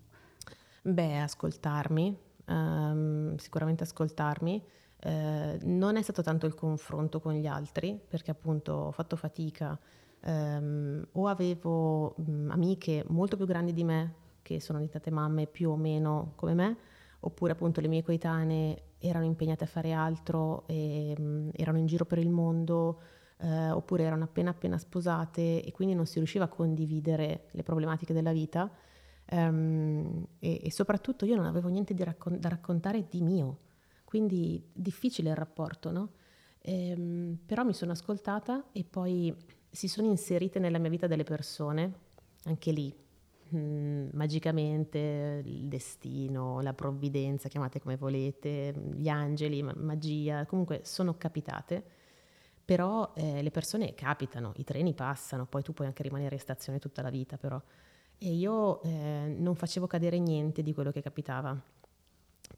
Beh, ascoltarmi, um, sicuramente ascoltarmi. Uh, non è stato tanto il confronto con gli altri, perché appunto ho fatto fatica. Um, o avevo um, amiche molto più grandi di me, che sono diventate mamme più o meno come me, oppure appunto le mie coetanee erano impegnate a fare altro e um, erano in giro per il mondo eh, oppure erano appena appena sposate e quindi non si riusciva a condividere le problematiche della vita um, e, e, soprattutto io non avevo niente raccon- da raccontare di mio, quindi difficile il rapporto, no? Ehm, però mi sono ascoltata e poi si sono inserite nella mia vita delle persone, anche lì, mm, magicamente il destino, la provvidenza, chiamate come volete, gli angeli, magia, comunque sono capitate però eh, le persone capitano, i treni passano, poi tu puoi anche rimanere in stazione tutta la vita però. E io eh, non facevo cadere niente di quello che capitava,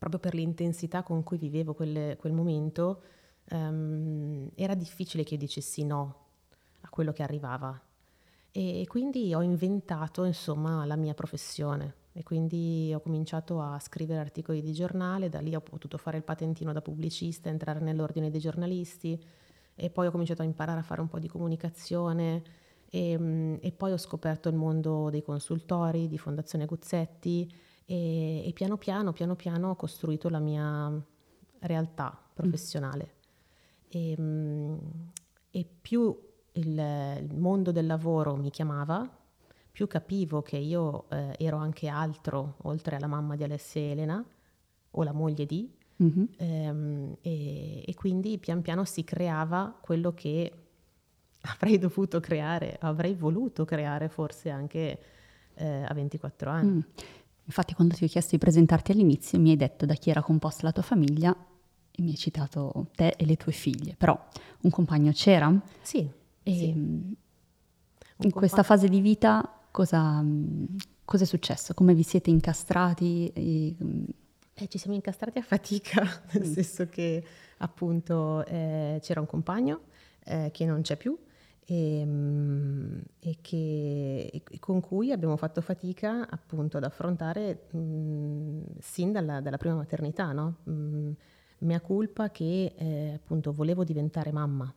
proprio per l'intensità con cui vivevo quel, quel momento, um, era difficile che io dicessi no a quello che arrivava. E quindi ho inventato insomma la mia professione e quindi ho cominciato a scrivere articoli di giornale, da lì ho potuto fare il patentino da pubblicista, entrare nell'ordine dei giornalisti, e poi ho cominciato a imparare a fare un po' di comunicazione e, mm, e poi ho scoperto il mondo dei consultori, di Fondazione Guzzetti e, e, piano piano, piano piano ho costruito la mia realtà professionale. Mm. E, mm, e, più il, il, mondo del lavoro mi chiamava, più capivo che io eh, ero anche altro oltre alla mamma di Alessia e Elena o la moglie di, Mm-hmm. Ehm, e, e, quindi pian piano si creava quello che avrei dovuto creare, avrei voluto creare forse anche eh, a 24 anni. Mm. Infatti quando ti ho chiesto di presentarti all'inizio mi hai detto da chi era composta la tua famiglia e mi hai citato te e le tue figlie, però un compagno c'era? Sì. E sì. In compagno. questa fase di vita cosa, Cosa è successo? Come vi siete incastrati? E... Eh, ci siamo incastrati a fatica, nel mm. senso che appunto eh, c'era un compagno eh, che non c'è più e, mm, e, che, e, con cui abbiamo fatto fatica appunto ad affrontare mh, mm, sin dalla, dalla, prima maternità, no? mh, mia colpa che eh, appunto volevo diventare mamma,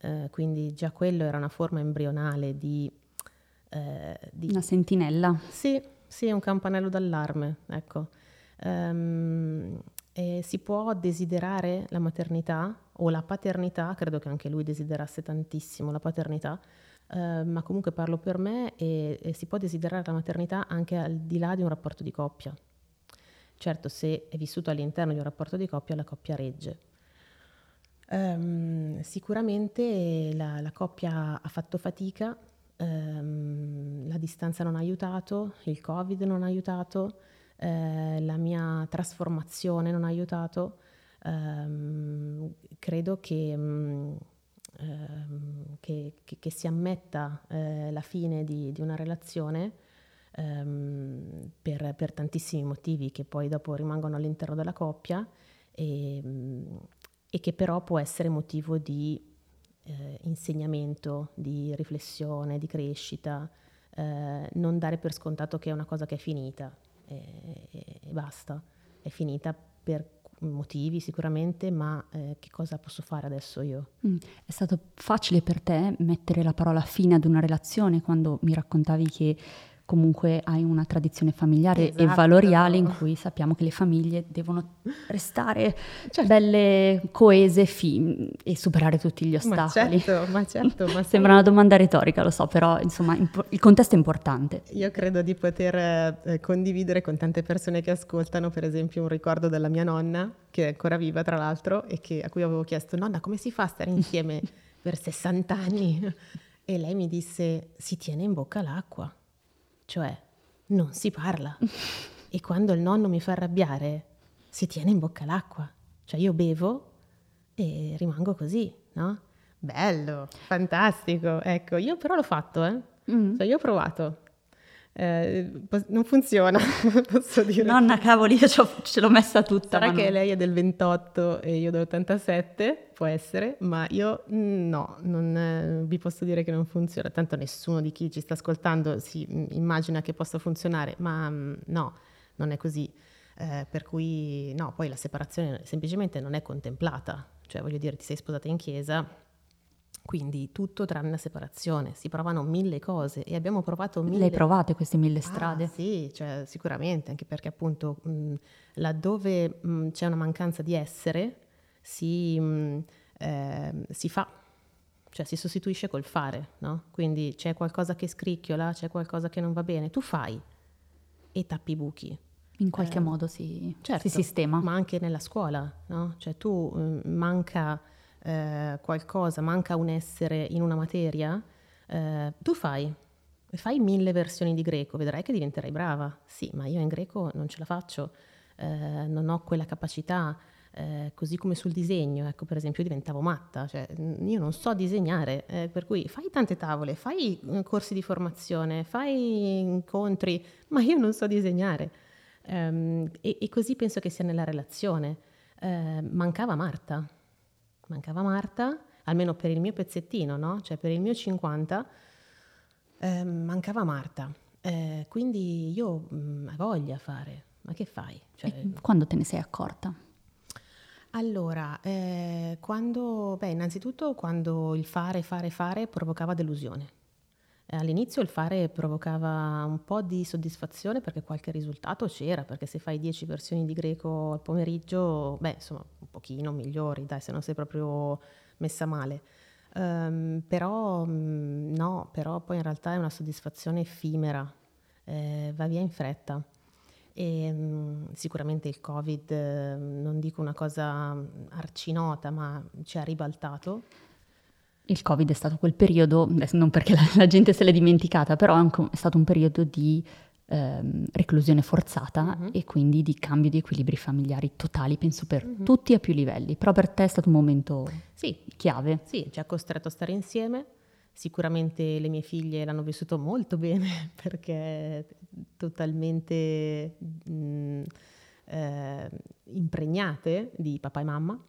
eh, quindi già quello era una forma embrionale di, eh, di... Una sentinella? Sì, sì, un campanello d'allarme, ecco. Um, si può desiderare la maternità o la paternità, credo che anche lui desiderasse tantissimo la paternità, eh, ma comunque parlo per me e, e, si può desiderare la maternità anche al di là di un rapporto di coppia. Certo, se è vissuto all'interno di un rapporto di coppia, la coppia regge. Um, sicuramente la, la, coppia ha fatto fatica, um, la distanza non ha aiutato, il Covid non ha aiutato, eh, la mia trasformazione non ha aiutato, ehm, credo che, mh, mm, ehm, che, che, che, si ammetta eh, la fine di, di una relazione ehm, per, per, tantissimi motivi che poi dopo rimangono all'interno della coppia e, mm, e che però può essere motivo di eh, insegnamento, di riflessione, di crescita, eh, non dare per scontato che è una cosa che è finita, e, e basta, è finita per motivi sicuramente, ma eh, che cosa posso fare adesso io? Mm. È stato facile per te mettere la parola fine ad una relazione quando mi raccontavi che comunque hai una tradizione familiare esatto. e valoriale in cui sappiamo che le famiglie devono restare certo. belle, coese fi- e superare tutti gli ostacoli. Ma certo, ma certo. Ma Sembra una domanda retorica, lo so, però insomma impo- il contesto è importante. Io credo di poter eh, condividere con tante persone che ascoltano, per esempio, un ricordo della mia nonna, che è ancora viva tra l'altro, e che, a cui avevo chiesto, nonna, come si fa a stare insieme per 60 anni? E lei mi disse, si tiene in bocca l'acqua cioè non si parla. e quando il nonno mi fa arrabbiare, si tiene in bocca l'acqua. Cioè io bevo e rimango così, no? Bello, fantastico. Ecco, io però l'ho fatto, eh. Mm. Cioè io ho provato. Eh, non funziona, posso dire. Nonna, cavoli, io ce l'ho messa tutta. Sarà che non... lei è del 28 e io dell'87, può essere, ma io mm, no, non eh, vi posso dire che non funziona. Tanto nessuno di chi ci sta ascoltando si mm, immagina che possa funzionare, ma mm, no, non è così. Eh, per cui no, poi la separazione semplicemente non è contemplata. Cioè, voglio dire, ti sei sposata in chiesa, quindi tutto tranne la separazione, si provano mille cose e abbiamo provato mille... Le provate queste mille strade? Ah, sì, cioè, sicuramente, anche perché appunto mh, laddove mh, c'è una mancanza di essere si, mh, eh, si fa, cioè si sostituisce col fare, no? Quindi c'è qualcosa che scricchiola, c'è qualcosa che non va bene, tu fai e tappi i buchi. In qualche eh, modo si, certo, si sistema. Ma anche nella scuola, no? Cioè tu manca eh, qualcosa, manca un essere in una materia, eh, tu fai, fai mille versioni di greco, vedrai che diventerai brava. Sì, ma io in greco non ce la faccio, eh, non ho quella capacità. Eh, così come sul disegno, ecco per esempio io diventavo matta, cioè io non so disegnare, eh, per cui fai tante tavole, fai eh, corsi di formazione, fai incontri, ma io non so disegnare. Um, e, e, così penso che sia nella relazione. Uh, mancava Marta, mancava Marta, almeno per il mio pezzettino, no? Cioè per il mio 50 eh, mancava Marta. Eh, quindi io mh, mm, voglia fare, ma che fai? Cioè, quando te ne sei accorta? Allora, eh, quando, beh, innanzitutto quando il fare, fare, fare provocava delusione. All'inizio il fare provocava un po' di soddisfazione perché qualche risultato c'era, perché se fai 10 versioni di greco al pomeriggio, beh, insomma, un pochino migliori, dai, se non sei proprio messa male. Um, però um, no, però poi in realtà è una soddisfazione effimera, eh, va via in fretta. E, um, sicuramente il Covid, eh, non dico una cosa arcinota, ma ci ha ribaltato il Covid è stato quel periodo, non perché la, la gente se l'è dimenticata, però è stato un periodo di ehm, reclusione forzata uh-huh. e quindi di cambio di equilibri familiari totali, penso per uh-huh. tutti a più livelli. Però per te è stato un momento sì. chiave. Sì, ci ha costretto a stare insieme, Sicuramente le mie figlie l'hanno vissuto molto bene perché totalmente mh, mm, eh, impregnate di papà e mamma.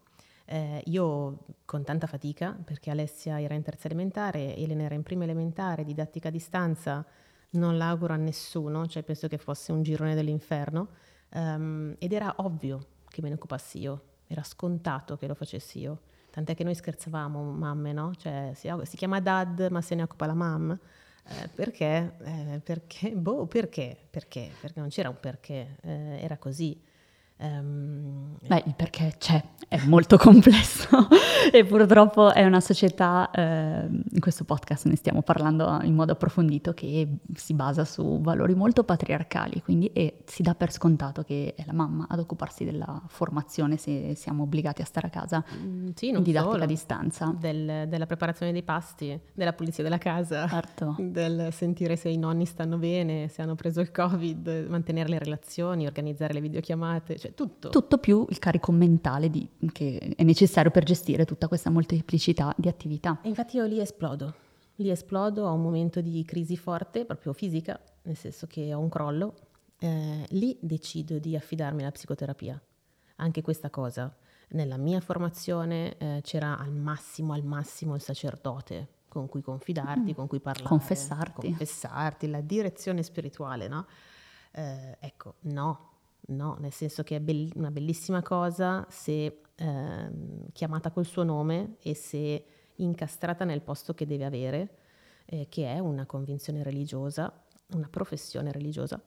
Eh, io con tanta fatica, perché Alessia era in terza elementare, Elena era in prima elementare, didattica a distanza, non l'auguro a nessuno, cioè penso che fosse un girone dell'inferno, um, ed era ovvio che me ne occupassi io, era scontato che lo facessi io. Tant'è che noi scherzavamo, mamme, no? Cioè, si, si chiama dad, ma se ne occupa la mam. Eh, perché? Eh, perché? Boh, perché? Perché? Perché non c'era un perché, eh, era così. Um, Beh, il perché c'è, è molto complesso e purtroppo è una società, eh, in questo podcast ne stiamo parlando in modo approfondito, che si basa su valori molto patriarcali, quindi e si dà per scontato che è la mamma ad occuparsi della formazione se siamo obbligati a stare a casa mm, sì, in didattica solo. a distanza. Del, della preparazione dei pasti, della pulizia della casa, certo. del sentire se i nonni stanno bene, se hanno preso il covid, mantenere le relazioni, organizzare le videochiamate, cioè cioè tutto. Tutto più il carico mentale di, che è necessario per gestire tutta questa molteplicità di attività. E infatti io lì esplodo, lì esplodo, ho un momento di crisi forte, proprio fisica, nel senso che ho un crollo, eh, lì decido di affidarmi alla psicoterapia. Anche questa cosa, nella mia formazione eh, c'era al massimo, al massimo il sacerdote con cui confidarti, mm. con cui parlare. Confessarti. Confessarti, la direzione spirituale, no? Eh, ecco, no, no, nel senso che è be- una bellissima cosa se eh, chiamata col suo nome e se incastrata nel posto che deve avere, eh, che è una convinzione religiosa, una professione religiosa,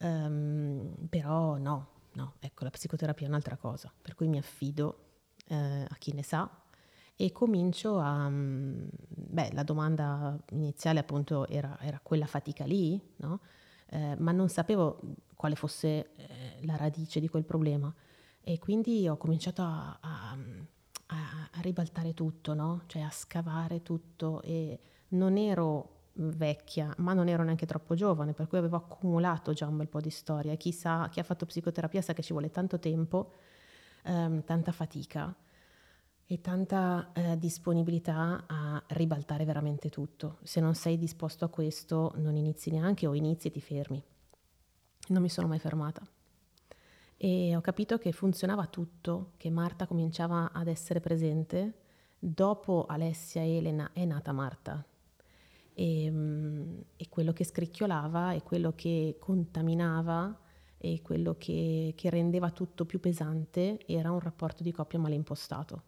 um, però no, no, ecco, la psicoterapia è un'altra cosa, per cui mi affido eh, a chi ne sa e comincio a... Mm, beh, la domanda iniziale appunto era, era quella fatica lì, no? Eh, ma non sapevo quale fosse eh, la radice di quel problema. E quindi ho cominciato a, a, a, ribaltare tutto, no? cioè a scavare tutto e non ero vecchia, ma non ero neanche troppo giovane, per cui avevo accumulato già un bel po' di storia. Chi sa, chi ha fatto psicoterapia sa che ci vuole tanto tempo, ehm, tanta fatica e tanta eh, disponibilità a ribaltare veramente tutto. Se non sei disposto a questo, non inizi neanche o inizi e ti fermi non mi sono mai fermata. E ho capito che funzionava tutto, che Marta cominciava ad essere presente. Dopo Alessia e Elena è nata Marta. E, mm, e quello che scricchiolava e quello che contaminava e quello che, che rendeva tutto più pesante era un rapporto di coppia male impostato.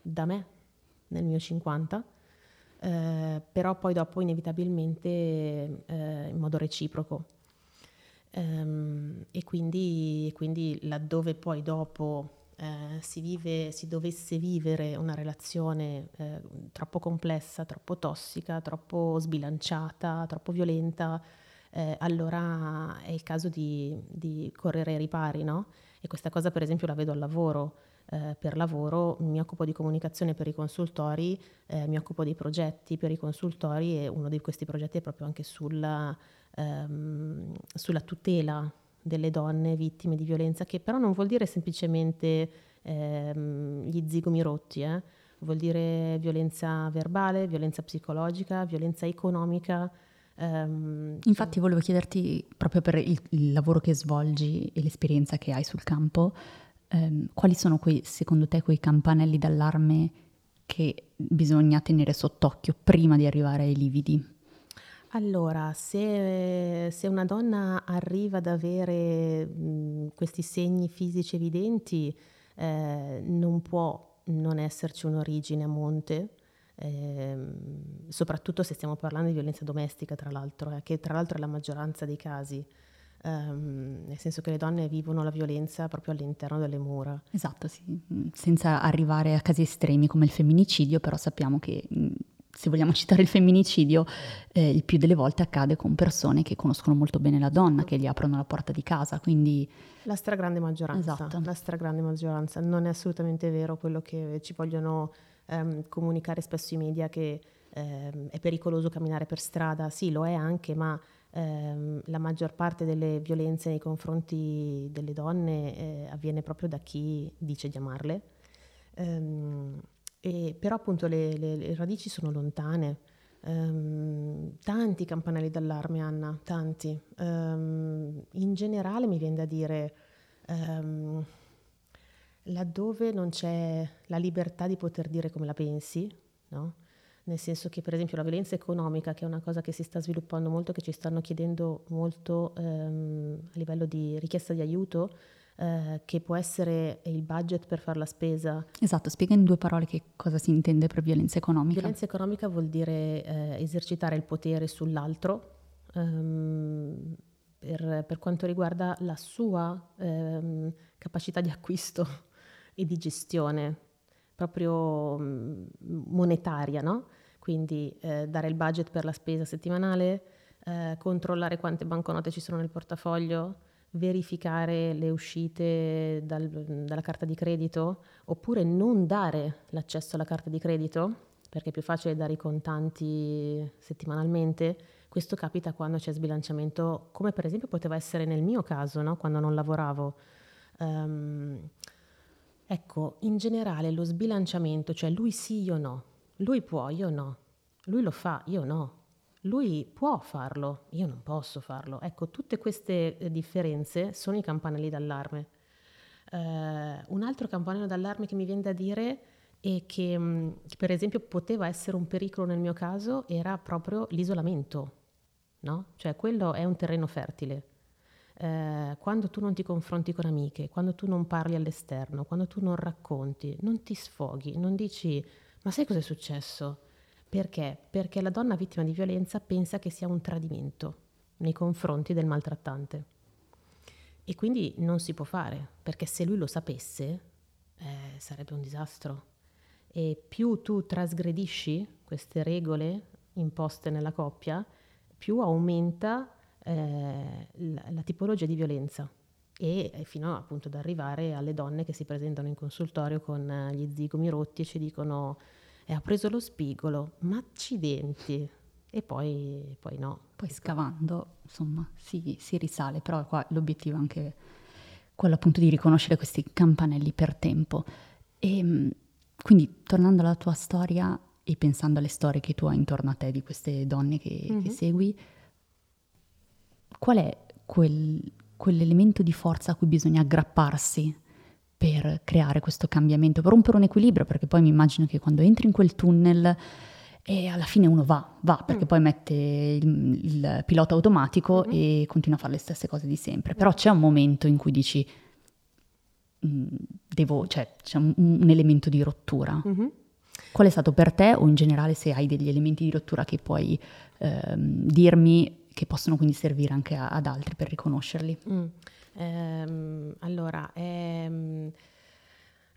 Da me, nel mio 50, eh, però poi dopo inevitabilmente eh, in modo reciproco e quindi, quindi, laddove poi dopo eh, si, vive, si dovesse vivere una relazione eh, troppo complessa, troppo tossica, troppo sbilanciata, troppo violenta, eh, allora è il caso di, di, correre ai ripari, no? E questa cosa per esempio la vedo al lavoro. Eh, per lavoro mi occupo di comunicazione per i consultori, eh, mi occupo di progetti per i consultori e uno di questi progetti è proprio anche sulla ehm, sulla tutela delle donne vittime di violenza, che però non vuol dire semplicemente ehm, gli zigomi rotti, eh? vuol dire violenza verbale, violenza psicologica, violenza economica. Ehm, Infatti volevo chiederti, proprio per il, il, lavoro che svolgi e l'esperienza che hai sul campo, ehm, quali sono quei, secondo te quei campanelli d'allarme che bisogna tenere sott'occhio prima di arrivare ai lividi? Allora, se, se una donna arriva ad avere mh, questi segni fisici evidenti, eh, non può non esserci un'origine a monte, eh, soprattutto se stiamo parlando di violenza domestica, tra l'altro, eh, che tra l'altro è la maggioranza dei casi. Um, nel senso che le donne vivono la violenza proprio all'interno delle mura. Esatto, sì. senza arrivare a casi estremi come il femminicidio, però sappiamo che se vogliamo citare il femminicidio, eh, il più delle volte accade con persone che conoscono molto bene la donna, che gli aprono la porta di casa, quindi... La stragrande maggioranza, esatto. la stragrande maggioranza. Non è assolutamente vero quello che ci vogliono ehm, comunicare spesso i media, che ehm, è pericoloso camminare per strada. Sì, lo è anche, ma ehm, la maggior parte delle violenze nei confronti delle donne eh, avviene proprio da chi dice di amarle. Um, e, però appunto le, le, le, radici sono lontane. Um, tanti campanelli d'allarme, Anna, tanti. Um, in generale mi viene da dire, um, laddove non c'è la libertà di poter dire come la pensi, no? Nel senso che per esempio la violenza economica, che è una cosa che si sta sviluppando molto, che ci stanno chiedendo molto um, a livello di richiesta di aiuto, uh, che può essere il budget per fare la spesa. Esatto, spiega in due parole che cosa si intende per violenza economica. Violenza economica vuol dire uh, esercitare il potere sull'altro. Um, per, per, quanto riguarda la sua um, capacità di acquisto e di gestione proprio monetaria, no? Quindi eh, dare il budget per la spesa settimanale, eh, controllare quante banconote ci sono nel portafoglio, verificare le uscite dal, dalla carta di credito, oppure non dare l'accesso alla carta di credito, perché è più facile dare i contanti settimanalmente. Questo capita quando c'è sbilanciamento, come per esempio poteva essere nel mio caso, no? quando non lavoravo. Um, Ecco, in generale lo sbilanciamento, cioè lui sì, io no, lui può, io no, lui lo fa, io no, lui può farlo, io non posso farlo. Ecco, tutte queste eh, differenze sono i campanelli d'allarme. Uh, un altro campanello d'allarme che mi viene da dire e che, mm, che, per esempio poteva essere un pericolo nel mio caso era proprio l'isolamento, no? Cioè quello è un terreno fertile eh, quando tu non ti confronti con amiche, quando tu non parli all'esterno, quando tu non racconti, non ti sfoghi, non dici ma sai cosa è successo? Perché? Perché la donna vittima di violenza pensa che sia un tradimento nei confronti del maltrattante. E quindi non si può fare, perché se lui lo sapesse eh, sarebbe un disastro. E più tu trasgredisci queste regole imposte nella coppia, più aumenta eh, la, la, tipologia di violenza e fino appunto ad arrivare alle donne che si presentano in consultorio con eh, gli zigomi rotti e ci dicono eh, ha preso lo spigolo, ma accidenti. E poi, poi no. Poi scavando, insomma, si, si risale, però qua l'obiettivo è anche quello appunto di riconoscere questi campanelli per tempo. E ehm, quindi tornando alla tua storia e pensando alle storie che tu hai intorno a te di queste donne che, mm-hmm. che segui, qual è quel, quell'elemento di forza a cui bisogna aggrapparsi per creare questo cambiamento, per rompere un equilibrio, perché poi mi immagino che quando entri in quel tunnel e alla fine uno va, va, perché mm. poi mette il, il pilota automatico mm-hmm. e continua a fare le stesse cose di sempre. Però c'è un momento in cui dici, mm, devo, cioè, c'è un, un, elemento di rottura. Mm-hmm. Qual è stato per te o in generale se hai degli elementi di rottura che puoi ehm, dirmi che possono quindi servire anche a, ad altri per riconoscerli. Mm. Ehm, allora, ehm,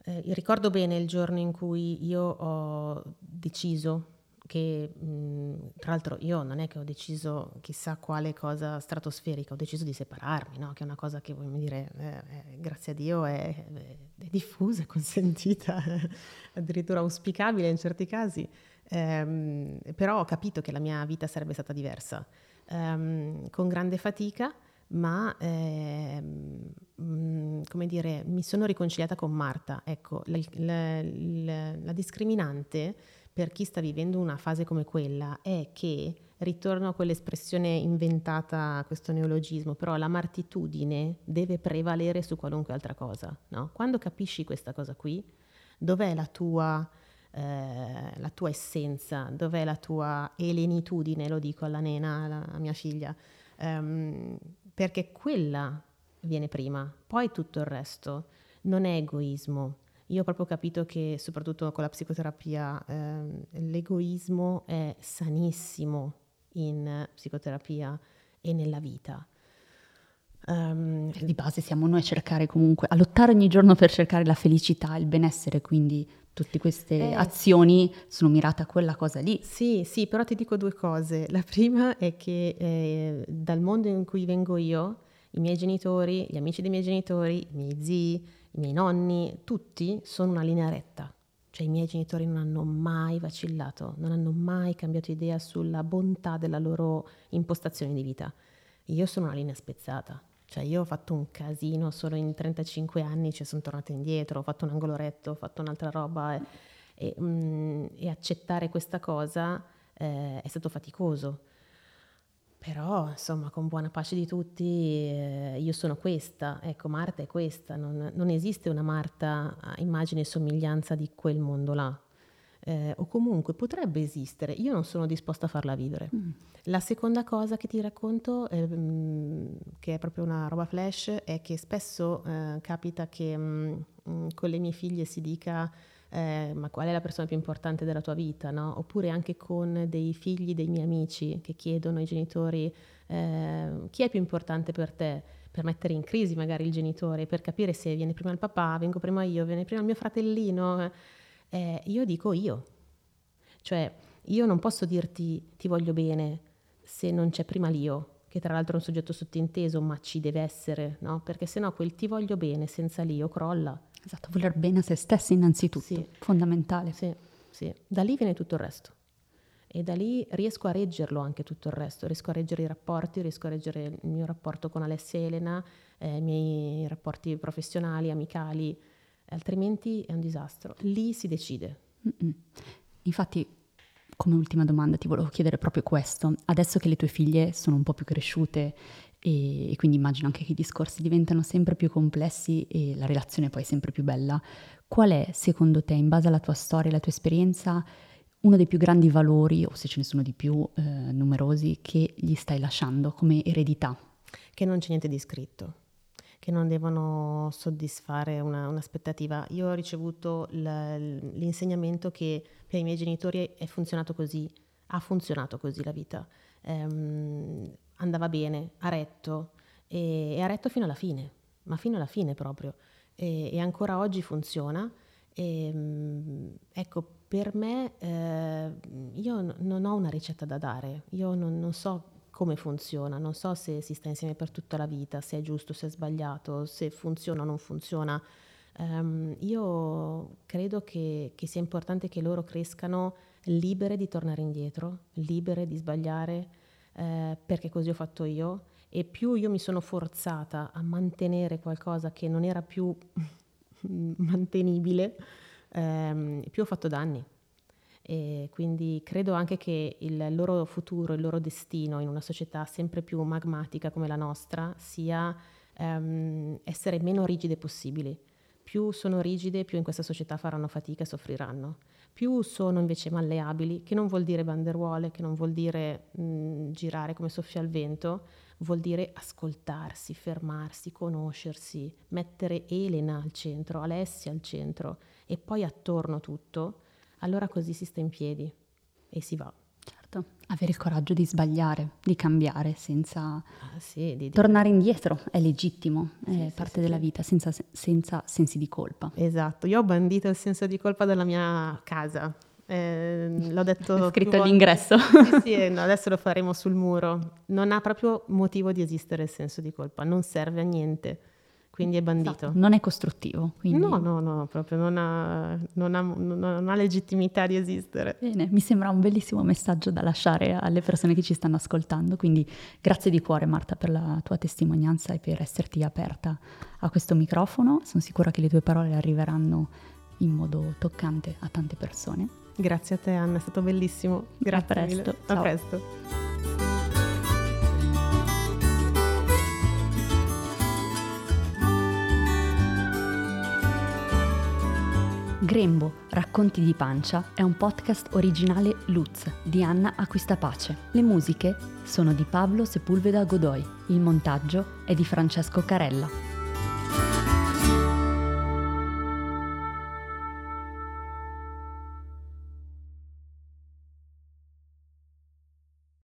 eh, ricordo bene il giorno in cui io ho deciso che, mh, mm, tra l'altro io non è che ho deciso chissà quale cosa stratosferica, ho deciso di separarmi, no? che è una cosa che, voglio dire, eh, eh, grazie a Dio è, è, è diffusa, consentita, addirittura auspicabile in certi casi, ehm, però ho capito che la mia vita sarebbe stata diversa ehm, con grande fatica, ma ehm, mm, come dire, mi sono riconciliata con Marta. Ecco, la, la, la, la discriminante per chi sta vivendo una fase come quella è che ritorno a quell'espressione inventata, questo neologismo, però la martitudine deve prevalere su qualunque altra cosa. No? Quando capisci questa cosa qui, dov'è la tua eh, la tua essenza, dov'è la tua elenitudine, lo dico alla nena, alla mia figlia, um, perché quella viene prima, poi tutto il resto non è egoismo. Io ho proprio capito che soprattutto con la psicoterapia eh, l'egoismo è sanissimo in psicoterapia e nella vita. Um, di base siamo noi a cercare comunque, a lottare ogni giorno per cercare la felicità, il benessere, quindi tutte queste eh, azioni sono mirate a quella cosa lì. Sì, sì, però ti dico due cose. La prima è che eh, dal mondo in cui vengo io, i miei genitori, gli amici dei miei genitori, i miei zii, i miei nonni, tutti sono una linea retta. Cioè i miei genitori non hanno mai vacillato, non hanno mai cambiato idea sulla bontà della loro impostazione di vita. Io sono una linea spezzata. Cioè io ho fatto un casino solo in 35 anni, cioè sono tornata indietro, ho fatto un angolo retto, ho fatto un'altra roba e, e, mm, e accettare questa cosa eh, è stato faticoso. Però, insomma, con buona pace di tutti, eh, io sono questa, ecco, Marta è questa, non, non esiste una Marta a immagine e somiglianza di quel mondo là. Eh, o comunque potrebbe esistere, io non sono disposta a farla vivere. Mm. La seconda cosa che ti racconto, eh, che è proprio una roba flash, è che spesso eh, capita che mh, mm, con le mie figlie si dica eh, ma qual è la persona più importante della tua vita, no? Oppure anche con dei figli dei miei amici che chiedono ai genitori eh, chi è più importante per te, per mettere in crisi magari il genitore, per capire se viene prima il papà, vengo prima io, viene prima il mio fratellino. Eh, io dico io. Cioè, io non posso dirti ti voglio bene se non c'è prima l'io, che tra l'altro è un soggetto sottinteso, ma ci deve essere, no? Perché sennò quel ti voglio bene senza l'io crolla. Esatto, voler bene a se stessi innanzitutto, sì. fondamentale. Sì, sì. Da lì viene tutto il resto. E da lì riesco a reggerlo anche tutto il resto, riesco a reggere i rapporti, riesco a reggere il mio rapporto con Alessia e Elena, eh, i miei rapporti professionali, amicali, altrimenti è un disastro. Lì si decide. Mm-mm. Infatti, come ultima domanda ti volevo chiedere proprio questo. Adesso che le tue figlie sono un po' più cresciute e, e, quindi immagino anche che i discorsi diventano sempre più complessi e la relazione poi sempre più bella, qual è secondo te, in base alla tua storia e alla tua esperienza, uno dei più grandi valori, o se ce ne sono di più eh, numerosi, che gli stai lasciando come eredità? Che non c'è niente di scritto che non devono soddisfare una, un'aspettativa. Io ho ricevuto l'insegnamento che per i miei genitori è funzionato così, ha funzionato così la vita. Ehm, andava bene, ha retto e, e, ha retto fino alla fine, ma fino alla fine proprio. E, e ancora oggi funziona. E, ehm, ecco, per me eh, io n- non ho una ricetta da dare, io non, non so come funziona, non so se si sta insieme per tutta la vita, se è giusto, se è sbagliato, se funziona o non funziona. Um, io credo che, che, sia importante che loro crescano libere di tornare indietro, libere di sbagliare, eh, perché così ho fatto io. E più io mi sono forzata a mantenere qualcosa che non era più mantenibile, ehm, più ho fatto danni. E quindi credo anche che il loro futuro, il loro destino in una società sempre più magmatica come la nostra sia um, essere meno rigide possibili. Più sono rigide, più in questa società faranno fatica e soffriranno. Più sono invece malleabili, che non vuol dire banderuole, che non vuol dire mh, girare come soffia il vento, vuol dire ascoltarsi, fermarsi, conoscersi, mettere Elena al centro, Alessia al centro e poi attorno tutto allora così si sta in piedi e si va. Certo, avere il coraggio di sbagliare, di cambiare senza ah, sì, di, tornare indietro è legittimo, sì, è sì, parte della vita, senza, senza, sensi di colpa. Esatto, io ho bandito il senso di colpa dalla mia casa. Eh, l'ho detto scritto all'ingresso. Sì, sì, adesso lo faremo sul muro. Non ha proprio motivo di esistere il senso di colpa, non serve a niente quindi è bandito. Esatto, non è costruttivo. Quindi... No, no, no, proprio non ha, non, ha, non ha, legittimità di esistere. Bene, mi sembra un bellissimo messaggio da lasciare alle persone che ci stanno ascoltando, quindi grazie di cuore Marta per la tua testimonianza e per esserti aperta a questo microfono. Sono sicura che le tue parole arriveranno in modo toccante a tante persone. Grazie a te Anna, è stato bellissimo. Grazie. A presto. A presto. Grembo, Racconti di pancia è un podcast originale Luz di Anna Acquistapace. Le musiche sono di Pablo Sepulveda Godoy, il montaggio è di Francesco Carella.